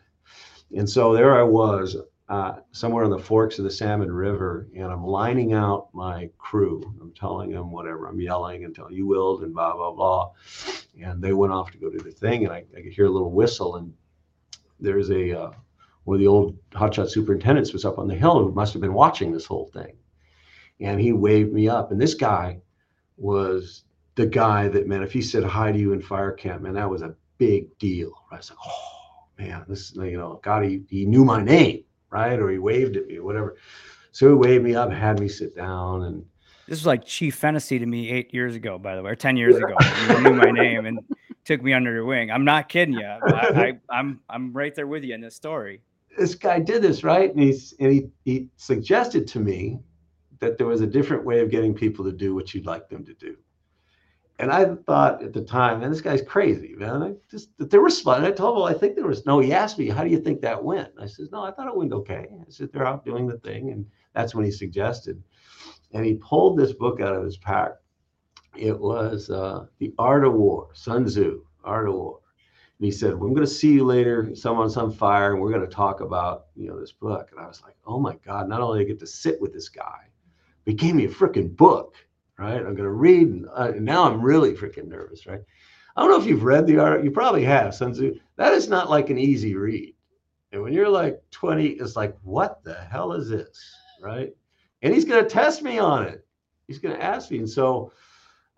And so there I was, uh, somewhere on the forks of the Salmon River, and I'm lining out my crew. I'm telling them whatever. I'm yelling until you willed and blah blah blah. And they went off to go do their thing, and I, I could hear a little whistle, and there's a uh, one of the old hotshot superintendents was up on the hill who must have been watching this whole thing. And he waved me up. And this guy was the guy that, man, if he said hi to you in fire camp, man, that was a big deal. I was like, oh, man, this, you know, God, he, he knew my name, right? Or he waved at me or whatever. So he waved me up, had me sit down. And this was like Chief Fennessy to me eight years ago, by the way, or 10 years ago. you knew my name and took me under your wing. I'm not kidding you. I, I, I'm, I'm right there with you in this story this guy did this right, and he's and he he suggested to me that there was a different way of getting people to do what you'd like them to do. And I thought at the time, man, this guy's crazy, man. I just they were responding. I told him, well, I think there was no. He asked me, how do you think that went? I said, no, I thought it went okay. I said they're out doing the thing, and that's when he suggested. And he pulled this book out of his pack. It was uh, The Art of War, Sun Tzu, Art of War. And he said, well, I'm going to see you later. Someone's on fire, and we're going to talk about, you know, this book. And I was like, oh my God, not only I get to sit with this guy, but he gave me a freaking book, right? I'm going to read. And, uh, now I'm really freaking nervous, right? I don't know if you've read the art. You probably have, Sun Tzu. That is not like an easy read. And when you're like 20, it's like, what the hell is this? Right. And he's going to test me on it. He's going to ask me. And so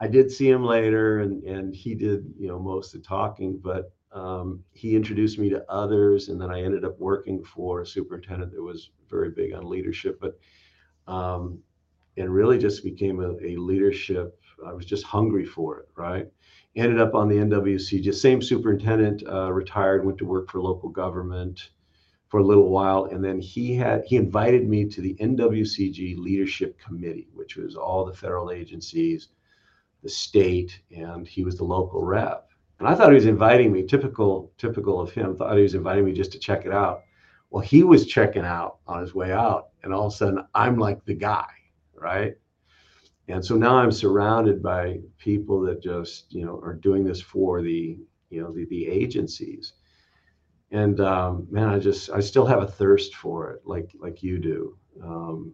I did see him later and, and he did, you know, most of the talking, but Um, he introduced me to others, and then I ended up working for a superintendent that was very big on leadership. But um, and really just became a, a, leadership. I was just hungry for it, right? Ended up on the NWC. Just same superintendent uh, retired, went to work for local government for a little while, and then he had he invited me to the NWCG Leadership Committee, which was all the federal agencies, the state, and he was the local rep. And I thought he was inviting me, typical, typical of him, thought he was inviting me just to check it out. Well, he was checking out on his way out, and all of a sudden I'm like the guy, right? And so now I'm surrounded by people that just, you know, are doing this for the, you know, the, the agencies. And um, man, I just, I still have a thirst for it, like like you do. Um,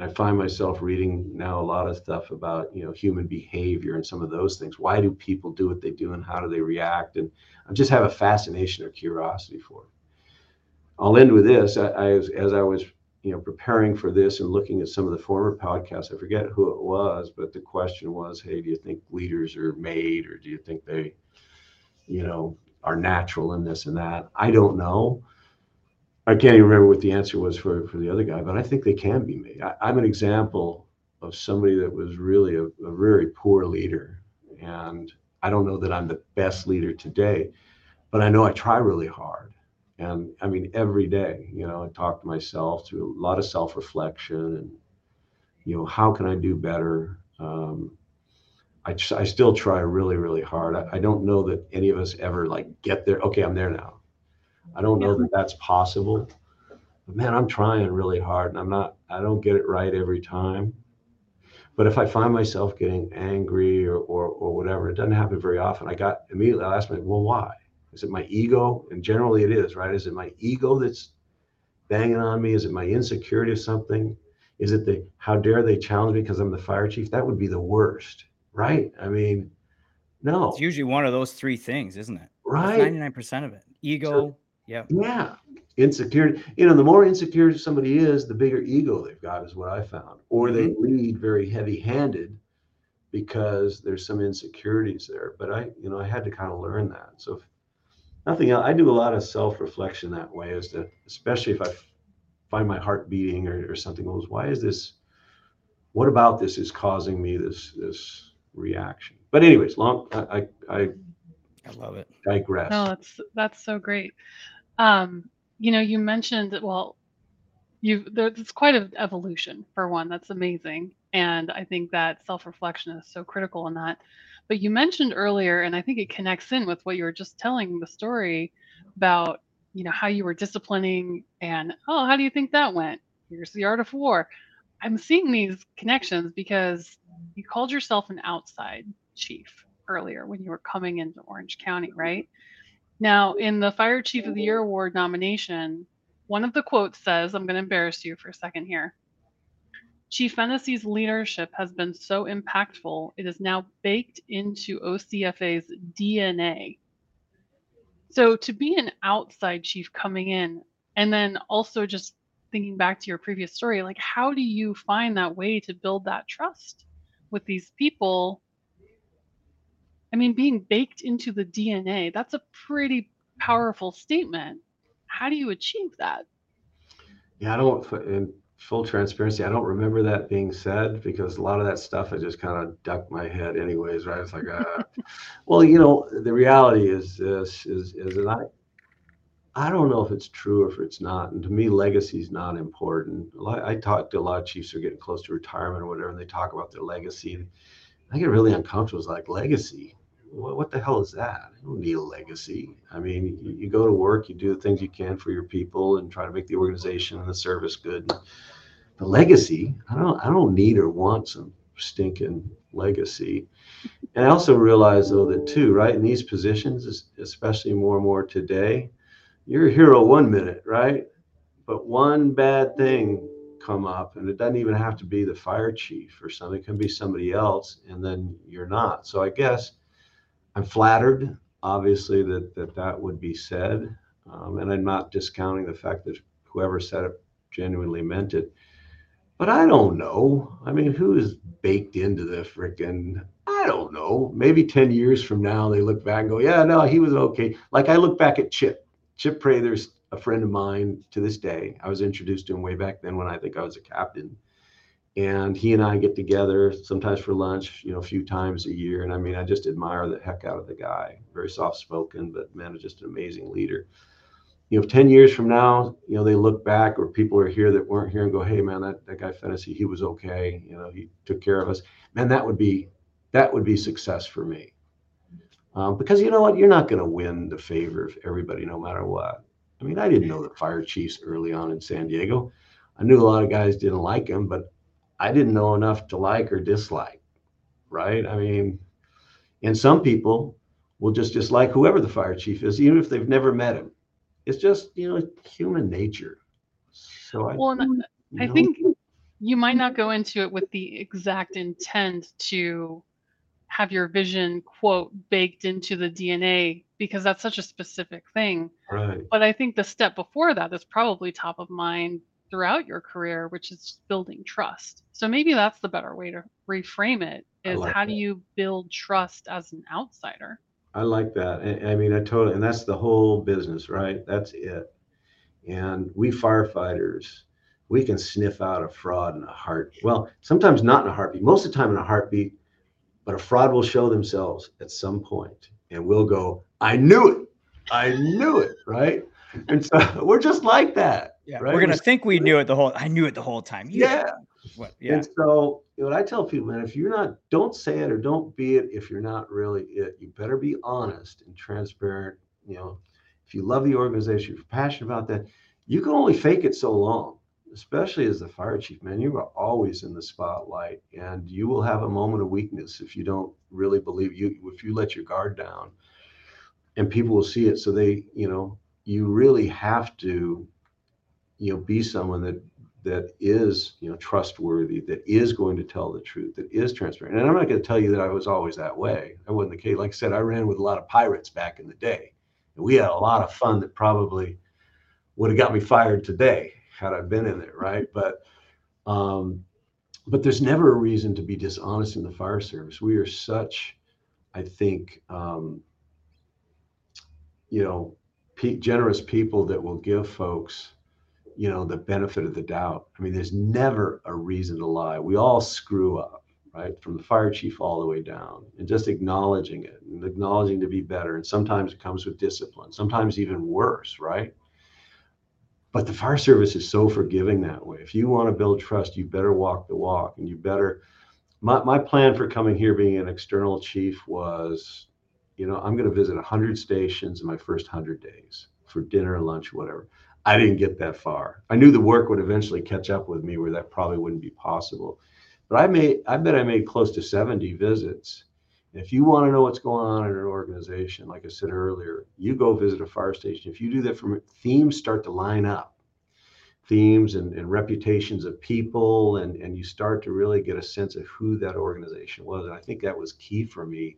I find myself reading now a lot of stuff about you know human behavior and some of those things. Why do people do what they do, and how do they react? And I just have a fascination or curiosity for it. I'll end with this. I, I as I was you know preparing for this and looking at some of the former podcasts, I forget who it was, but the question was, "Hey, do you think leaders are made, or do you think they, you know, are natural in this and that?" I don't know. I can't even remember what the answer was for, for the other guy, but I think they can be made. I, am an example of somebody that was really a, a, very poor leader. And I don't know that I'm the best leader today, but I know I try really hard. And I mean, every day, you know, I talk to myself through a lot of self reflection and, you know, how can I do better? Um, I, I still try really, really hard. I, I don't know that any of us ever like get there. Okay, I'm there now I don't know that that's possible. But man, I'm trying really hard and I'm not, I don't get it right every time. But if I find myself getting angry or, or, or whatever, it doesn't happen very often. I got immediately, I asked myself, well, why? Is it my ego? And generally it is, right? Is it my ego that's banging on me? Is it my insecurity of something? Is it the how dare they challenge me because I'm the fire chief? That would be the worst, right? I mean, no. It's usually one of those three things, isn't it? Right. Ninety nine percent of it. Ego, yeah. Yeah. Insecurity. You know, the more insecure somebody is, the bigger ego they've got, is what I found. Or they mm-hmm. lead very heavy handed because there's some insecurities there. But I, you know, I had to kind of learn that. So, if nothing else, I do a lot of self reflection that way, as to, especially if I find my heart beating or, or something goes, why is this? What about this is causing me this this reaction? But anyways, long I I, I I love it. Digress. No, that's that's so great. Um, you know, you mentioned well, you there's quite an evolution for one. That's amazing, and I think that self-reflection is so critical in that. But you mentioned earlier, and I think it connects in with what you were just telling the story about. You know how you were disciplining, and oh, how do you think that went? Here's the art of war. I'm seeing these connections because you called yourself an outside chief earlier when you were coming into Orange County, right? Now, in the Fire Chief of the Year mm-hmm. Award nomination, one of the quotes says, I'm going to embarrass you for a second here. Chief Fennessy's leadership has been so impactful, it is now baked into OCFA's DNA. So to be an outside chief coming in, and then also just thinking back to your previous story, like how do you find that way to build that trust with these people I mean, being baked into the DNA, that's a pretty powerful statement. How do you achieve that? Yeah, I don't, in full transparency, I don't remember that being said because a lot of that stuff I just kind of ducked my head anyways, right? It's like, uh, well, you know, the reality is this is, is that I, I don't know if it's true or if it's not. And to me, legacy is not important. I talk to a lot of chiefs who are getting close to retirement or whatever, and they talk about their legacy. I get really uncomfortable. It's like legacy what the hell is that? I don't need a legacy. I mean, you, you, go to work, you do the things you can for your people, and try to make the organization and the service good. The legacy, I don't, I don't need or want some stinking legacy. And I also realize though that too, right in these positions, especially more and more today, you're a hero one minute, right? But one bad thing come up, and it doesn't even have to be the fire chief or something. It can be somebody else, and then you're not. So I guess I'm flattered, obviously, that that, that would be said. Um, and I'm not discounting the fact that whoever said it genuinely meant it. But I don't know. I mean, who is baked into the freaking? I don't know. Maybe 10 years from now, they look back and go, yeah, no, he was okay. Like I look back at Chip. Chip Prather's a friend of mine to this day. I was introduced to him way back then when I think I was a captain. And he and I get together sometimes for lunch, you know, a few times a year. And I mean, I just admire the heck out of the guy. Very soft spoken, but man, just an amazing leader. You know, 10 years from now, you know, they look back or people are here that weren't here and go, hey man, that, that guy Fennessy, he was okay. You know, he took care of us. Man, that would be that would be success for me. Um, because you know what? You're not going to win the favor of everybody no matter what. I mean, I didn't know the fire chiefs early on in San Diego. I knew a lot of guys didn't like him, but I didn't know enough to like or dislike, right? I mean, and some people will just dislike whoever the fire chief is, even if they've never met him. It's just, you know, human nature. So I, well, I know, think you might not go into it with the exact intent to have your vision quote baked into the DNA because that's such a specific thing. Right. But I think the step before that is probably top of mind throughout your career, which is building trust. So maybe that's the better way to reframe it is like how that. do you build trust as an outsider? I like that. I, I mean, I totally, and that's the whole business, right? That's it. And we firefighters, we can sniff out a fraud in a heart. Well, sometimes not in a heartbeat. Most of the time in a heartbeat, but a fraud will show themselves at some point and we'll go, I knew it. I knew it. Right. And so we're just like that. Yeah. Right? We're going to think we knew it the whole, I knew it the whole time. Yeah. yeah. What? Yeah. And so what I tell people, man, if you're not, don't say it or don't be it if you're not really it. You better be honest and transparent. You know, if you love the organization, you're passionate about that, you can only fake it so long especially as the fire chief, man, you are always in the spotlight and you will have a moment of weakness if you don't really believe you, if you let your guard down and people will see it. So they, you know, you really have to, you know, be someone that, that is, you know, trustworthy, that is going to tell the truth, that is transparent. And I'm not going to tell you that I was always that way. I wasn't the case. Like I said, I ran with a lot of pirates back in the day. And we had a lot of fun that probably would have got me fired today had I been in there, right? But um, but there's never a reason to be dishonest in the fire service. We are such, I think, um, you know, generous people that will give folks, you know, the benefit of the doubt. I mean, there's never a reason to lie. We all screw up, right? From the fire chief all the way down, and just acknowledging it and acknowledging to be better. And sometimes it comes with discipline. Sometimes even worse, right? But the fire service is so forgiving that way. If you want to build trust, you better walk the walk and you better. My, my plan for coming here being an external chief was, you know, I'm going to visit 100 stations in my first 100 days for dinner, lunch, whatever. I didn't get that far. I knew the work would eventually catch up with me where that probably wouldn't be possible. But I made, I bet I made close to 70 visits if you want to know what's going on in an organization, like I said earlier, you go visit a fire station. If you do that from themes start to line up, themes and, and reputations of people, and, and you start to really get a sense of who that organization was. And I think that was key for me.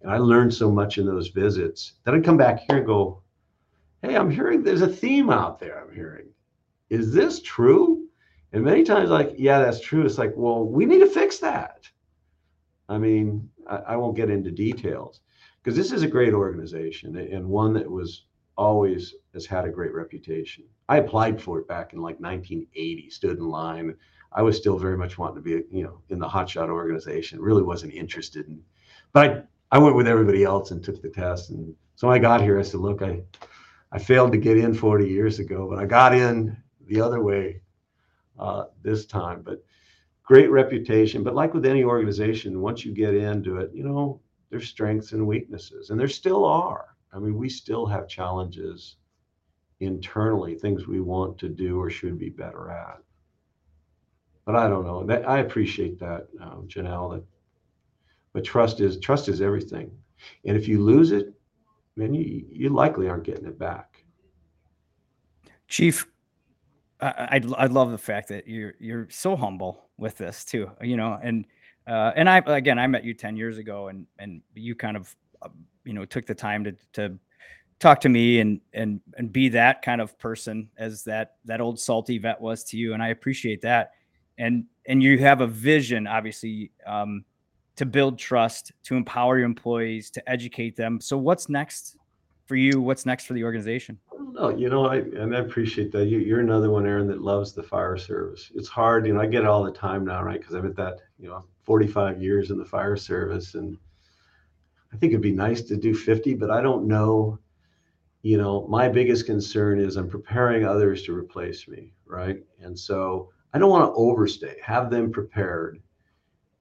And I learned so much in those visits that I'd come back here and go, Hey, I'm hearing there's a theme out there. I'm hearing. Is this true? And many times, like, yeah, that's true. It's like, well, we need to fix that. I mean, I, I won't get into details because this is a great organization and one that was always has had a great reputation. I applied for it back in like 1980, stood in line. I was still very much wanting to be, you know, in the hotshot organization. Really wasn't interested in, but I, I went with everybody else and took the test. And so I got here. I said, look, I, I failed to get in 40 years ago, but I got in the other way uh, this time. But great reputation. But like with any organization, once you get into it, you know, there's strengths and weaknesses, and there still are. I mean, we still have challenges internally, things we want to do or should be better at. But I don't know. That I appreciate that, um, Janelle. That, but trust is trust is everything, and if you lose it, then you you likely aren't getting it back. Chief, I, I love the fact that you're you're so humble with this too. You know, and uh, and I again I met you ten years ago, and and you kind of uh, you know took the time to to talk to me and and and be that kind of person as that that old salty vet was to you, and I appreciate that. and and you have a vision, obviously, um, to build trust, to empower your employees, to educate them. So, what's next for you? What's next for the organization? No, you know, I and I appreciate that. You, you're another one, Aaron, that loves the fire service. It's hard, you know. I get it all the time now, right? Because I'm at that, you know, 45 years in the fire service, and I think it'd be nice to do 50, but I don't know. You know, my biggest concern is I'm preparing others to replace me, right? And so I don't want to overstay. Have them prepared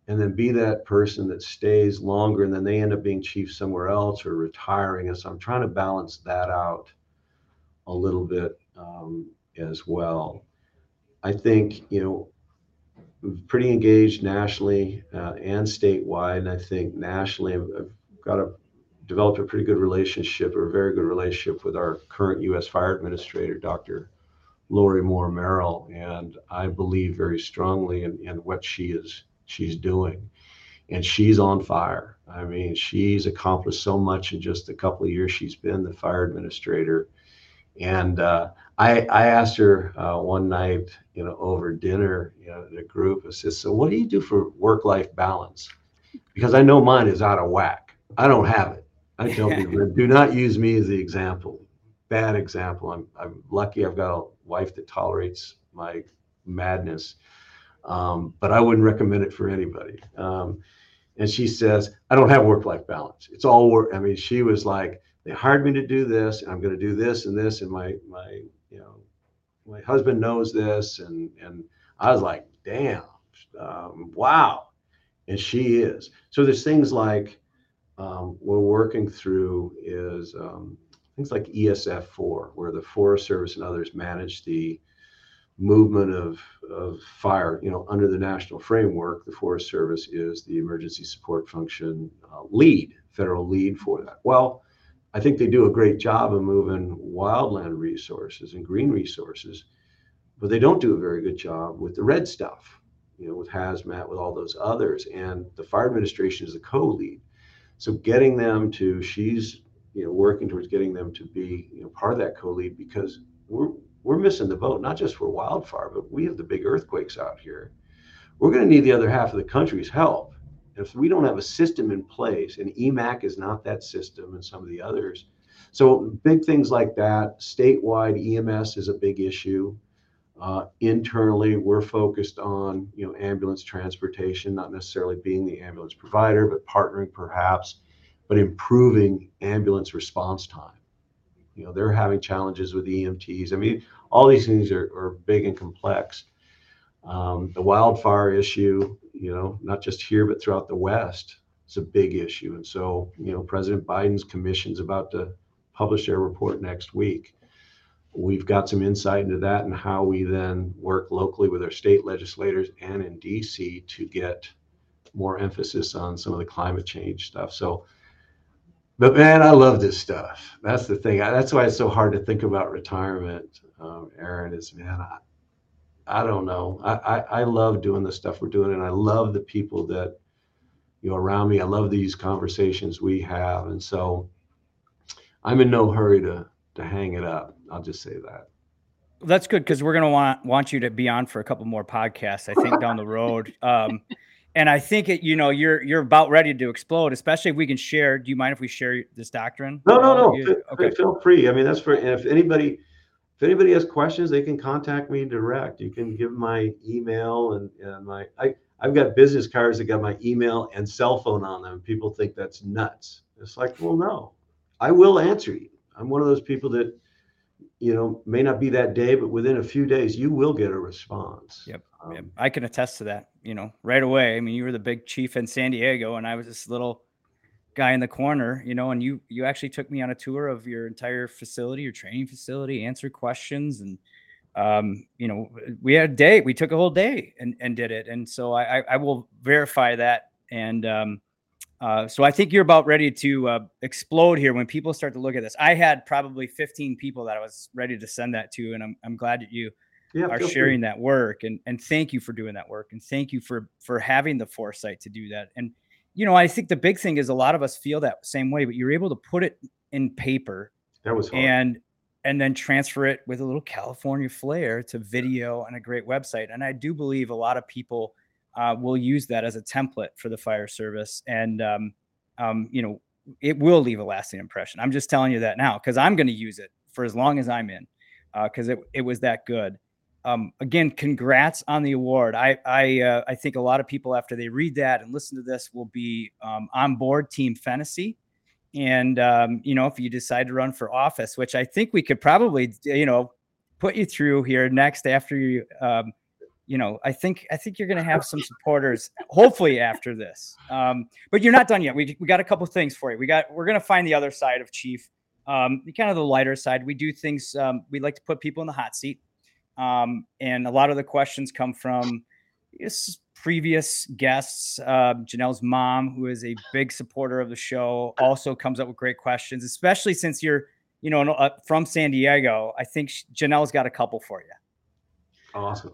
and then be that person that stays longer and then they end up being chief somewhere else or retiring. And so I'm trying to balance that out a little bit um, as well. I think, you know, pretty engaged nationally uh, and statewide. And I think nationally, I've, I've got a developed a pretty good relationship or a very good relationship with our current U.S. Fire Administrator, Dr. Lori Moore Merrell, and I believe very strongly in, in what she is she's doing. And she's on fire. I mean, she's accomplished so much in just a couple of years she's been the fire administrator. And uh, I, I asked her uh, one night, you know, over dinner, you know, in a group, I said, So, what do you do for work life balance? Because I know mine is out of whack. I don't have it. I tell people, do not use me as the example. Bad example. I'm, I'm lucky I've got a wife that tolerates my madness um, but I wouldn't recommend it for anybody. Um, and she says, I don't have work life balance. It's all work. I mean, she was like, they hired me to do this, and I'm going to do this and this, and my my you know my husband knows this, and and I was like, damn, um, wow, and she is. So there's things like um, we're working through is um, things like ESF four, where the Forest Service and others manage the movement of, of fire, you know, under the national framework, the Forest Service is the emergency support function uh, lead, federal lead for that. Well, I think they do a great job of moving wildland resources and green resources, but they don't do a very good job with the red stuff, you know, with hazmat, with all those others. And the fire administration is a co-lead. So getting them to, she's, you know, working towards getting them to be, you know, part of that co-lead because we're we're missing the boat, not just for wildfire, but we have the big earthquakes out here. We're going to need the other half of the country's help. If we don't have a system in place, and EMAC is not that system, and some of the others, so big things like that. Statewide EMS is a big issue. Uh, internally, we're focused on you know ambulance transportation, not necessarily being the ambulance provider, but partnering perhaps, but improving ambulance response time you know they're having challenges with EMTs. I mean, all these things are, are big and complex. Um, the wildfire issue, you know, not just here but throughout the West, is a big issue. And so, you know, President Biden's commission's about to publish their report next week. We've got some insight into that and how we then work locally with our state legislators and in DC to get more emphasis on some of the climate change stuff. So but man, I love this stuff. That's the thing. That's why it's so hard to think about retirement, um, Aaron. Is man, I, I don't know. I, I, I love doing the stuff we're doing, and I love the people that you know around me. I love these conversations we have, and so I'm in no hurry to to hang it up. I'll just say that. That's good because we're gonna want want you to be on for a couple more podcasts. I think down the road. Um, and I think it, you know, you're you're about ready to explode, especially if we can share. Do you mind if we share this doctrine? No, no, no. You, okay. Feel free. I mean, that's for if anybody if anybody has questions, they can contact me direct. You can give my email and, and my I I've got business cards that got my email and cell phone on them. People think that's nuts. It's like, well, no, I will answer you. I'm one of those people that, you know, may not be that day, but within a few days, you will get a response. Yep. Um, I can attest to that, you know, right away. I mean, you were the big chief in San Diego, and I was this little guy in the corner, you know, and you you actually took me on a tour of your entire facility, your training facility, answered questions, and um, you know, we had a day. We took a whole day and and did it, and so I I, I will verify that, and um, uh, so I think you're about ready to uh, explode here when people start to look at this. I had probably 15 people that I was ready to send that to, and I'm I'm glad that you yeah, are sharing free. that work and and thank you for doing that work and thank you for for having the foresight to do that and you know i think the big thing is a lot of us feel that same way but you're able to put it in paper that was hard. and and then transfer it with a little California flair to video and a great website. And I do believe a lot of people uh, will use that as a template for the fire service. And, um, um, you know, it will leave a lasting impression. I'm just telling you that now because I'm going to use it for as long as I'm in because uh, it, it was that good. Um, again, congrats on the award. I I, uh, I think a lot of people after they read that and listen to this will be um, on board Team Fennessy, And um, you know, if you decide to run for office, which I think we could probably, you know, put you through here next after you, um, you know, I think I think you're going to have some supporters, hopefully after this. Um, but you're not done yet. We we got a couple things for you. We got we're going to find the other side of Chief, um, kind of the lighter side. We do things. We like to put people in the hot seat, um, and a lot of the questions come from previous guests. Uh, Janelle's mom, who is a big supporter of the show, also comes up with great questions, especially since you're, you know, uh, from San Diego. I think Janelle's got a couple for you. Awesome.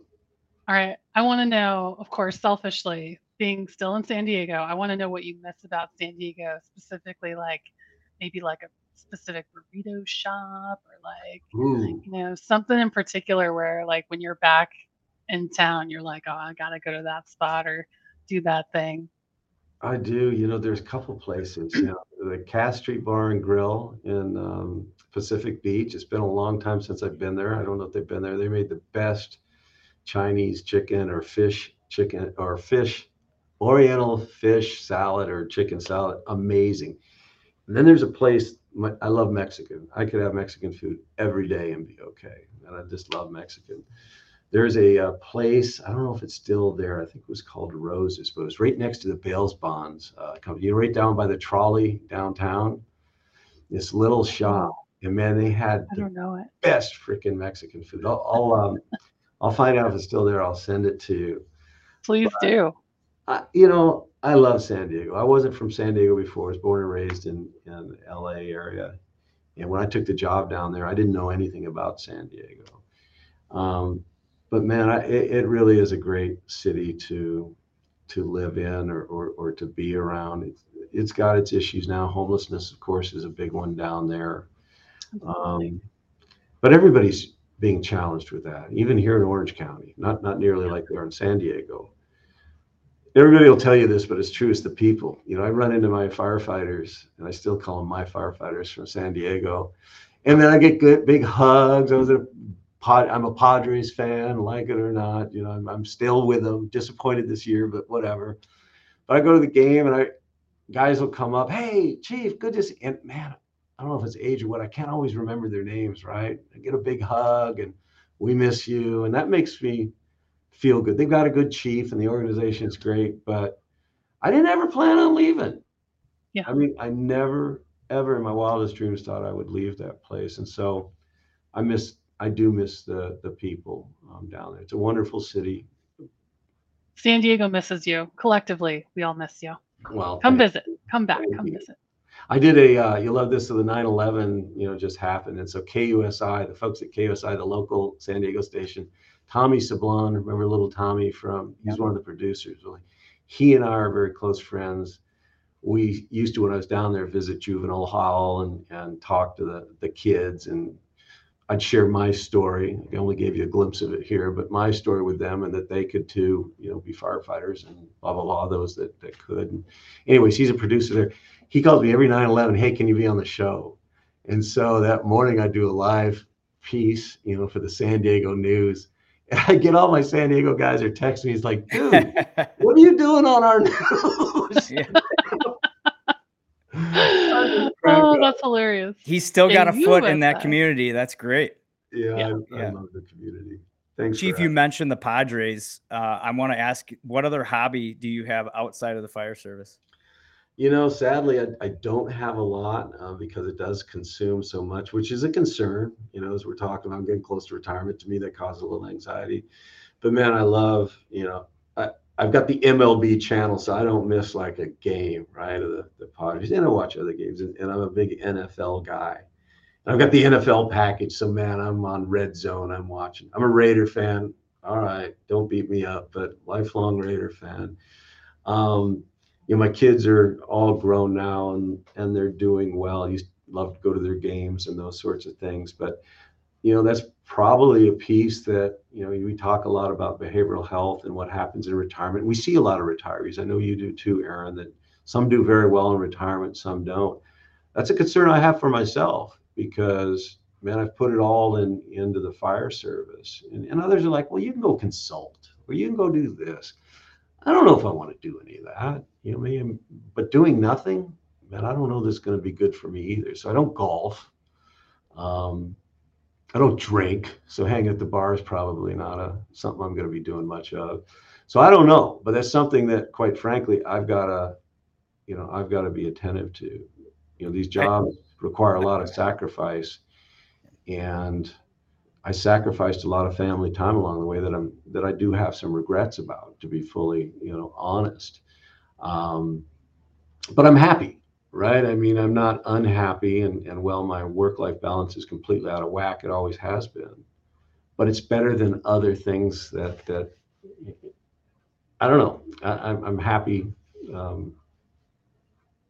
All right. I want to know, of course, selfishly, being still in San Diego, I want to know what you miss about San Diego, specifically, like maybe like a specific burrito shop or like, Ooh. you know, something in particular where, like, when you're back in town, you're like, oh, I gotta go to that spot or do that thing? I do. You know, there's a couple places. You know, the Cass Street Bar and Grill in um, Pacific Beach. It's been a long time since I've been there. I don't know if they've been there. They made the best Chinese chicken or fish chicken or fish Oriental fish salad or chicken salad. Amazing. And then there's a place. I love Mexican. I could have Mexican food every day and be okay. And I just love Mexican. There's a, a, uh, place i don't know if it's still there i think it was called roses but it was right next to the bales bonds uh, company. You know, right down by the trolley downtown? This little shop. And man they had I don't know it. best freaking mexican food. I'll I'll, um, I'll find out if it's still there. I'll send it to you. Please but, do I, you know i love san diego i wasn't from san diego before i was born and raised in in la area and when i took the job down there i didn't know anything about san diego um, but man, I, it, it, really is a great city to to live in or, or, or to be around. It's, it's got its issues now. Homelessness, of course, is a big one down there. Um, but everybody's being challenged with that, even here in Orange County. Not not nearly like they are in San Diego. Everybody will tell you this, but it's true. It's the people. You know, I run into my firefighters, and I still call them my firefighters from San Diego, and then I get good big hugs. I was a Pod, I'm a Padres fan, like it or not. You know, I'm, I'm still with them. Disappointed this year, but whatever. But I go to the game and I guys will come up, hey, Chief, good to see. And man, I don't know if it's age or what. I can't always remember their names, right? I get a big hug and we miss you, and that makes me feel good. They've got a good chief and the organization is great, but I didn't ever plan on leaving. Yeah. I mean, I never ever in my wildest dreams thought I would leave that place, and so I miss I do miss the the people um, down there. It's a wonderful city. San Diego misses you. Collectively, we all miss you. Well, come visit. Come back. Come visit. I did a, uh, you love this, so the 9-11, you know, just happened. And so KUSI, the folks at KUSI, the local San Diego station, Tommy Sablon, remember little Tommy from, he's one of the producers, really. He and I are very close friends. We used to, when I was down there, visit juvenile hall and, and talk to the, the kids and I'd share my story. I only gave you a glimpse of it here, but my story with them and that they could too, you know, be firefighters and blah, blah, blah, those that, that could. And anyways, he's a producer there. He calls me every 9 11, hey, can you be on the show? And so that morning I do a live piece, you know, for the San Diego news. And I get all my San Diego guys are texting me. He's like, dude, what are you doing on our news? oh, that's hilarious. He's still got a foot in that, that, community. That's great. Yeah, yeah. I, I, love the community. Thanks, Chief. You mentioned the Padres. Uh, I want to ask, what other hobby do you have outside of the fire service? You know, sadly, I, I don't have a lot uh, because it does consume so much, which is a concern. You know, as we're talking, I'm getting close to retirement. To me, that causes a little anxiety. But man, I love. You know, I, I've got the MLB channel, so I don't miss like a game, right? Of the, the Padres, and I watch other games, and, and I'm a big NFL guy. And I've got the NFL package, so man, I'm on Red Zone. I'm watching. I'm a Raider fan. All right, don't beat me up, but lifelong Raider fan. Um, you know, my kids are all grown now, and and they're doing well. You love to go to their games and those sorts of things. But you know, that's probably a piece that you know we talk a lot about behavioral health and what happens in retirement. We see a lot of retirees. I know you do too, Aaron. That some do very well in retirement, some don't. That's a concern I have for myself because man, I've put it all in into the fire service, and, and others are like, well, you can go consult or you can go do this. I don't know if I want to do any of that. You know, maybe, but doing nothing, man, I don't know this is going to be good for me either. So I don't golf. Um, I don't drink. So hanging at the bar is probably not a something I'm going to be doing much of. So I don't know, but that's something that, quite frankly, I've got to, you know, I've got to be attentive to. You know, these jobs require a lot of sacrifice, and I sacrificed a lot of family time along the way that I'm that I do have some regrets about, to be fully, you know, honest. Um, but I'm happy, right? I mean, I'm not unhappy, and and well, my work-life balance is completely out of whack. It always has been, but it's better than other things that that I don't know. I, am I'm happy. Um,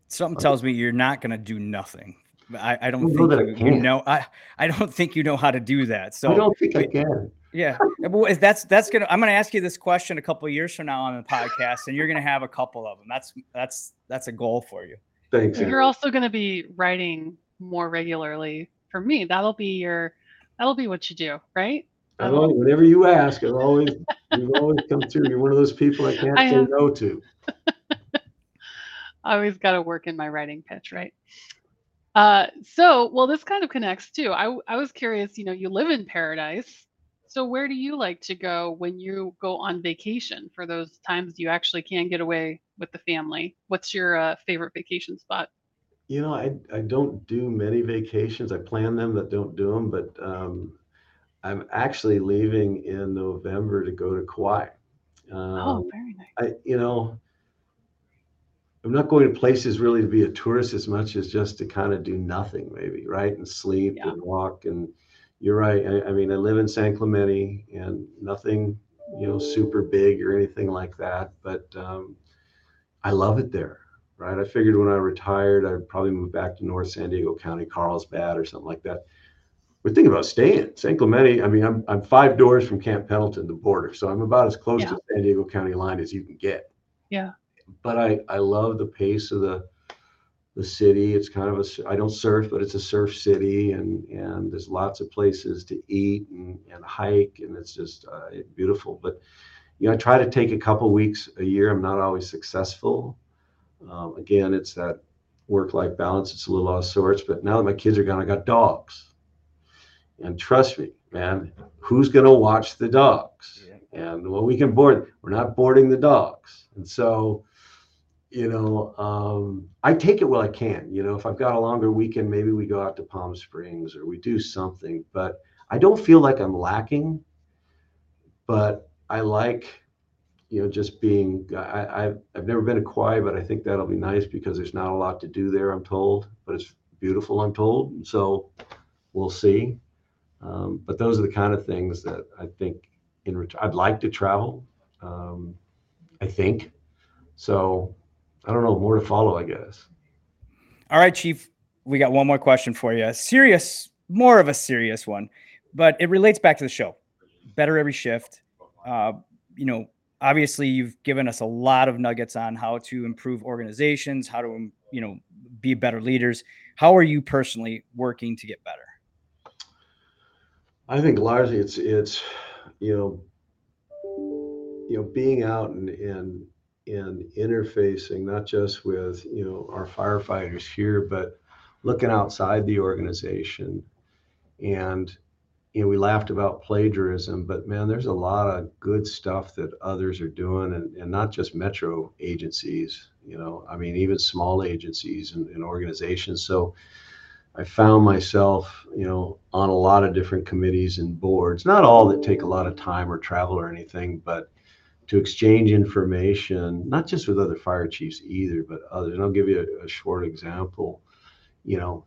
Something tells me you're not going to do nothing. I, I don't think you, I you, know. I, I don't think you know how to do that. So I don't think I can. Yeah, that's that's gonna. I'm gonna ask you this question a couple years from now on the podcast, and you're gonna have a couple of them. That's that's that's a goal for you. Thanks. You're also gonna be writing more regularly. For me, that'll be your that'll be what you do, right? I always, whenever you ask, I've always you've always come through. You're one of those people I can't I say have, no to. I always got to work in my writing pitch, right? Uh, so, well, this kind of connects too. I, I was curious, you know, you live in paradise. So, where do you like to go when you go on vacation for those times you actually can get away with the family? What's your uh, favorite vacation spot? You know, I, I don't do many vacations. I plan them, but don't do them. But um, I'm actually leaving in November to go to Kauai. Oh, um, oh, very nice. I, you know, I'm not going to places really to be a tourist as much as just to kind of do nothing, maybe, right? And sleep yeah. and walk. And you're right. I, I, mean, I live in San Clemente and nothing, you know, super big or anything like that. But um, I love it there, right? I figured when I retired, I'd probably move back to North San Diego County, Carlsbad or something like that. We're thinking about staying. San Clemente, I mean, I'm, I'm five doors from Camp Pendleton, the border. So I'm about as close yeah. to San Diego County line as you can get. Yeah but I I love the pace of the the city. It's kind of a I don't surf, but it's a surf city, and and there's lots of places to eat and, and hike, and it's just uh, beautiful. But you know, I try to take a couple weeks a year. I'm not always successful. Um, again, it's that work-life balance. It's a little out of sorts. But now that my kids are gone, I got dogs, and trust me, man, who's gonna watch the dogs? Yeah. And well, we can board. We're not boarding the dogs, and so you know, um, I take it while I can. You know, if I've got a longer weekend, maybe we go out to Palm Springs or we do something. But I don't feel like I'm lacking. But I like, you know, just being. I, I've I've never been to Kauai, but I think that'll be nice because there's not a lot to do there. I'm told, but it's beautiful. I'm told. So we'll see. Um, but those are the kind of things that I think in return, I'd like to travel. Um, I think so I don't know, more to follow, I guess. All right, Chief. We got one more question for you. Serious, more of a serious one, but it relates back to the show. Better every shift. Uh, you know, obviously, you've given us a lot of nuggets on how to improve organizations, how to, you know, be better leaders. How are you personally working to get better? I think largely it's it's you know you know being out and and in interfacing not just with you know our firefighters here but looking outside the organization. And you know we laughed about plagiarism but man there's a lot of good stuff that others are doing and, and not just metro agencies you know i mean even small agencies and, and organizations. So i found myself you know on a lot of different committees and boards not all that take a lot of time or travel or anything but to exchange information, not just with other fire chiefs either, but others. And I'll give you a, a short example. You know,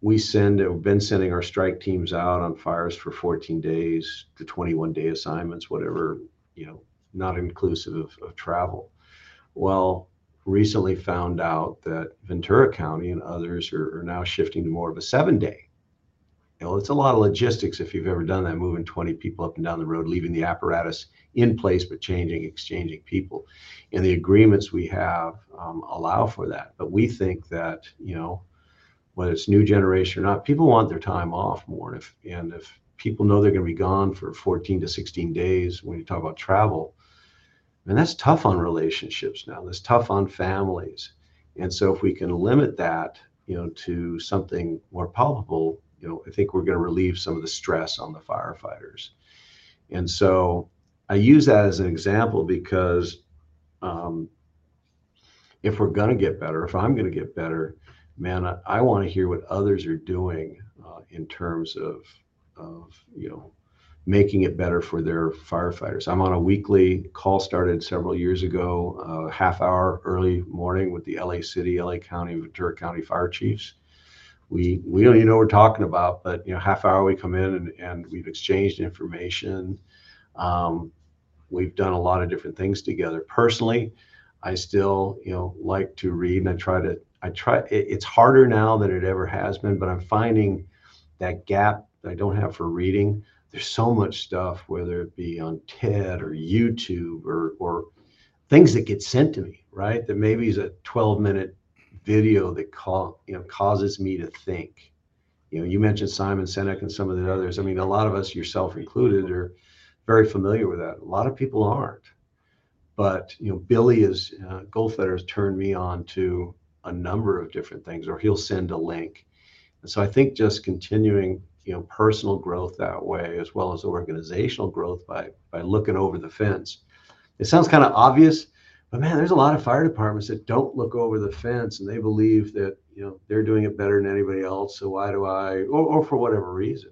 we send, we've been sending our strike teams out on fires for 14 days to 21 day assignments, whatever, you know, not inclusive of, of travel. Well, recently found out that Ventura County and others are, are now shifting to more of a seven day. You know, it's a lot of logistics if you've ever done that, moving 20 people up and down the road, leaving the apparatus in place, but changing, exchanging people. And the agreements we have um, allow for that. But we think that, you know, whether it's new generation or not, people want their time off more. And if, and if people know they're going to be gone for 14 to 16 days, when you talk about travel, and that's tough on relationships now. That's tough on families. And so if we can limit that, you know, to something more palpable, you know, I think we're going to relieve some of the stress on the firefighters. And so I use that as an example because um, if we're going to get better, if I'm going to get better, man, I, I want to hear what others are doing uh, in terms of, of, you know, making it better for their firefighters. I'm on a weekly call started several years ago, a uh, half hour early morning with the LA City, LA County, Ventura County fire chiefs. We we don't even know what we're talking about, but you know, half hour we come in and, and we've exchanged information. Um, we've done a lot of different things together. Personally, I still you know like to read and I try to I try. It, it's harder now than it ever has been, but I'm finding that gap that I don't have for reading there's so much stuff, whether it be on TED or YouTube or or things that get sent to me, right? That maybe is a 12 minute video that call, you know causes me to think. You know, you mentioned Simon Sinek and some of the others. I mean, a lot of us, yourself included, are very familiar with that. A lot of people aren't. But you know, Billy is uh, Goldfeder has turned me on to a number of different things, or he'll send a link. And so I think just continuing you know personal growth that way as well as organizational growth by by looking over the fence it sounds kind of obvious but man there's a lot of fire departments that don't look over the fence and they believe that you know they're doing it better than anybody else so why do i or, or for whatever reason.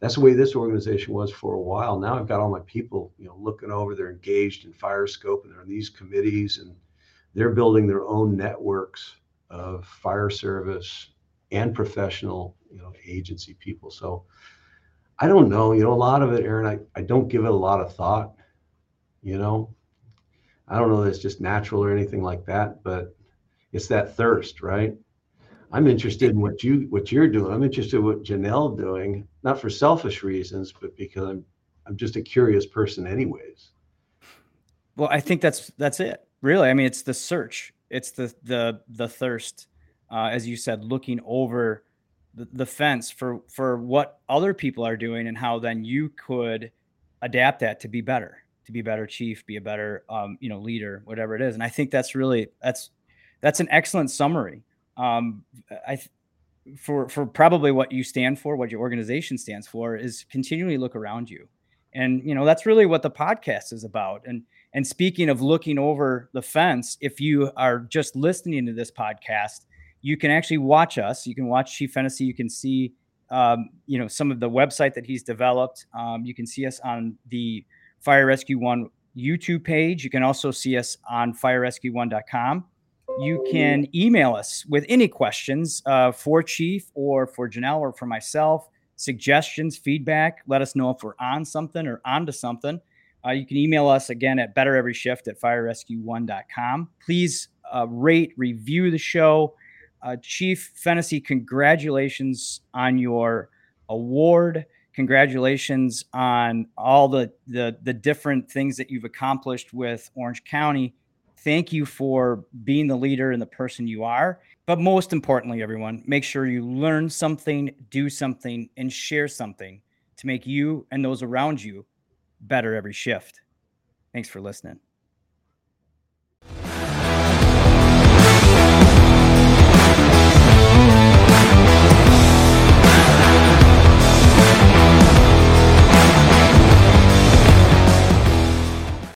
That's the way this organization was for a while. Now i've got all my people you know looking over they're engaged in FIRESCOPE and they're in these committees and they're building their own networks of fire service and professional you know agency people. So i don't know you know a lot of it aaron i, I don't give it a lot of thought you know i don't know that it's just natural or anything like that but it's that thirst right? I'm interested in what you what you're doing. I'm interested in what janelle doing not for selfish reasons but because i'm i'm just a curious person anyways. Well i think that's that's it really. I mean it's the search. It's the the the thirst uh, as you said looking over the, the fence for for what other people are doing and how then you could adapt that to be better to be a better chief be a better um, you know leader whatever it is and i think that's really that's that's an excellent summary um, i for for probably what you stand for what your organization stands for is continually look around you and you know that's really what the podcast is about and and speaking of looking over the fence if you are just listening to this podcast you can actually watch us. You can watch Chief Fennessy. You can see, um, you know, some of the website that he's developed. Um, you can see us on the Fire Rescue One YouTube page. You can also see us on firerescue1.com. You can email us with any questions uh, for Chief or for Janelle or for myself, suggestions, feedback. Let us know if we're on something or onto something. Uh, you can email us again at bettereveryshift at firerescue1.com. Please uh, rate, review the show. Uh, Chief Fennessy, congratulations on your award. Congratulations on all the, the, the different things that you've accomplished with Orange County. Thank you for being the leader and the person you are. But most importantly, everyone, make sure you learn something, do something, and share something to make you and those around you better every shift. Thanks for listening.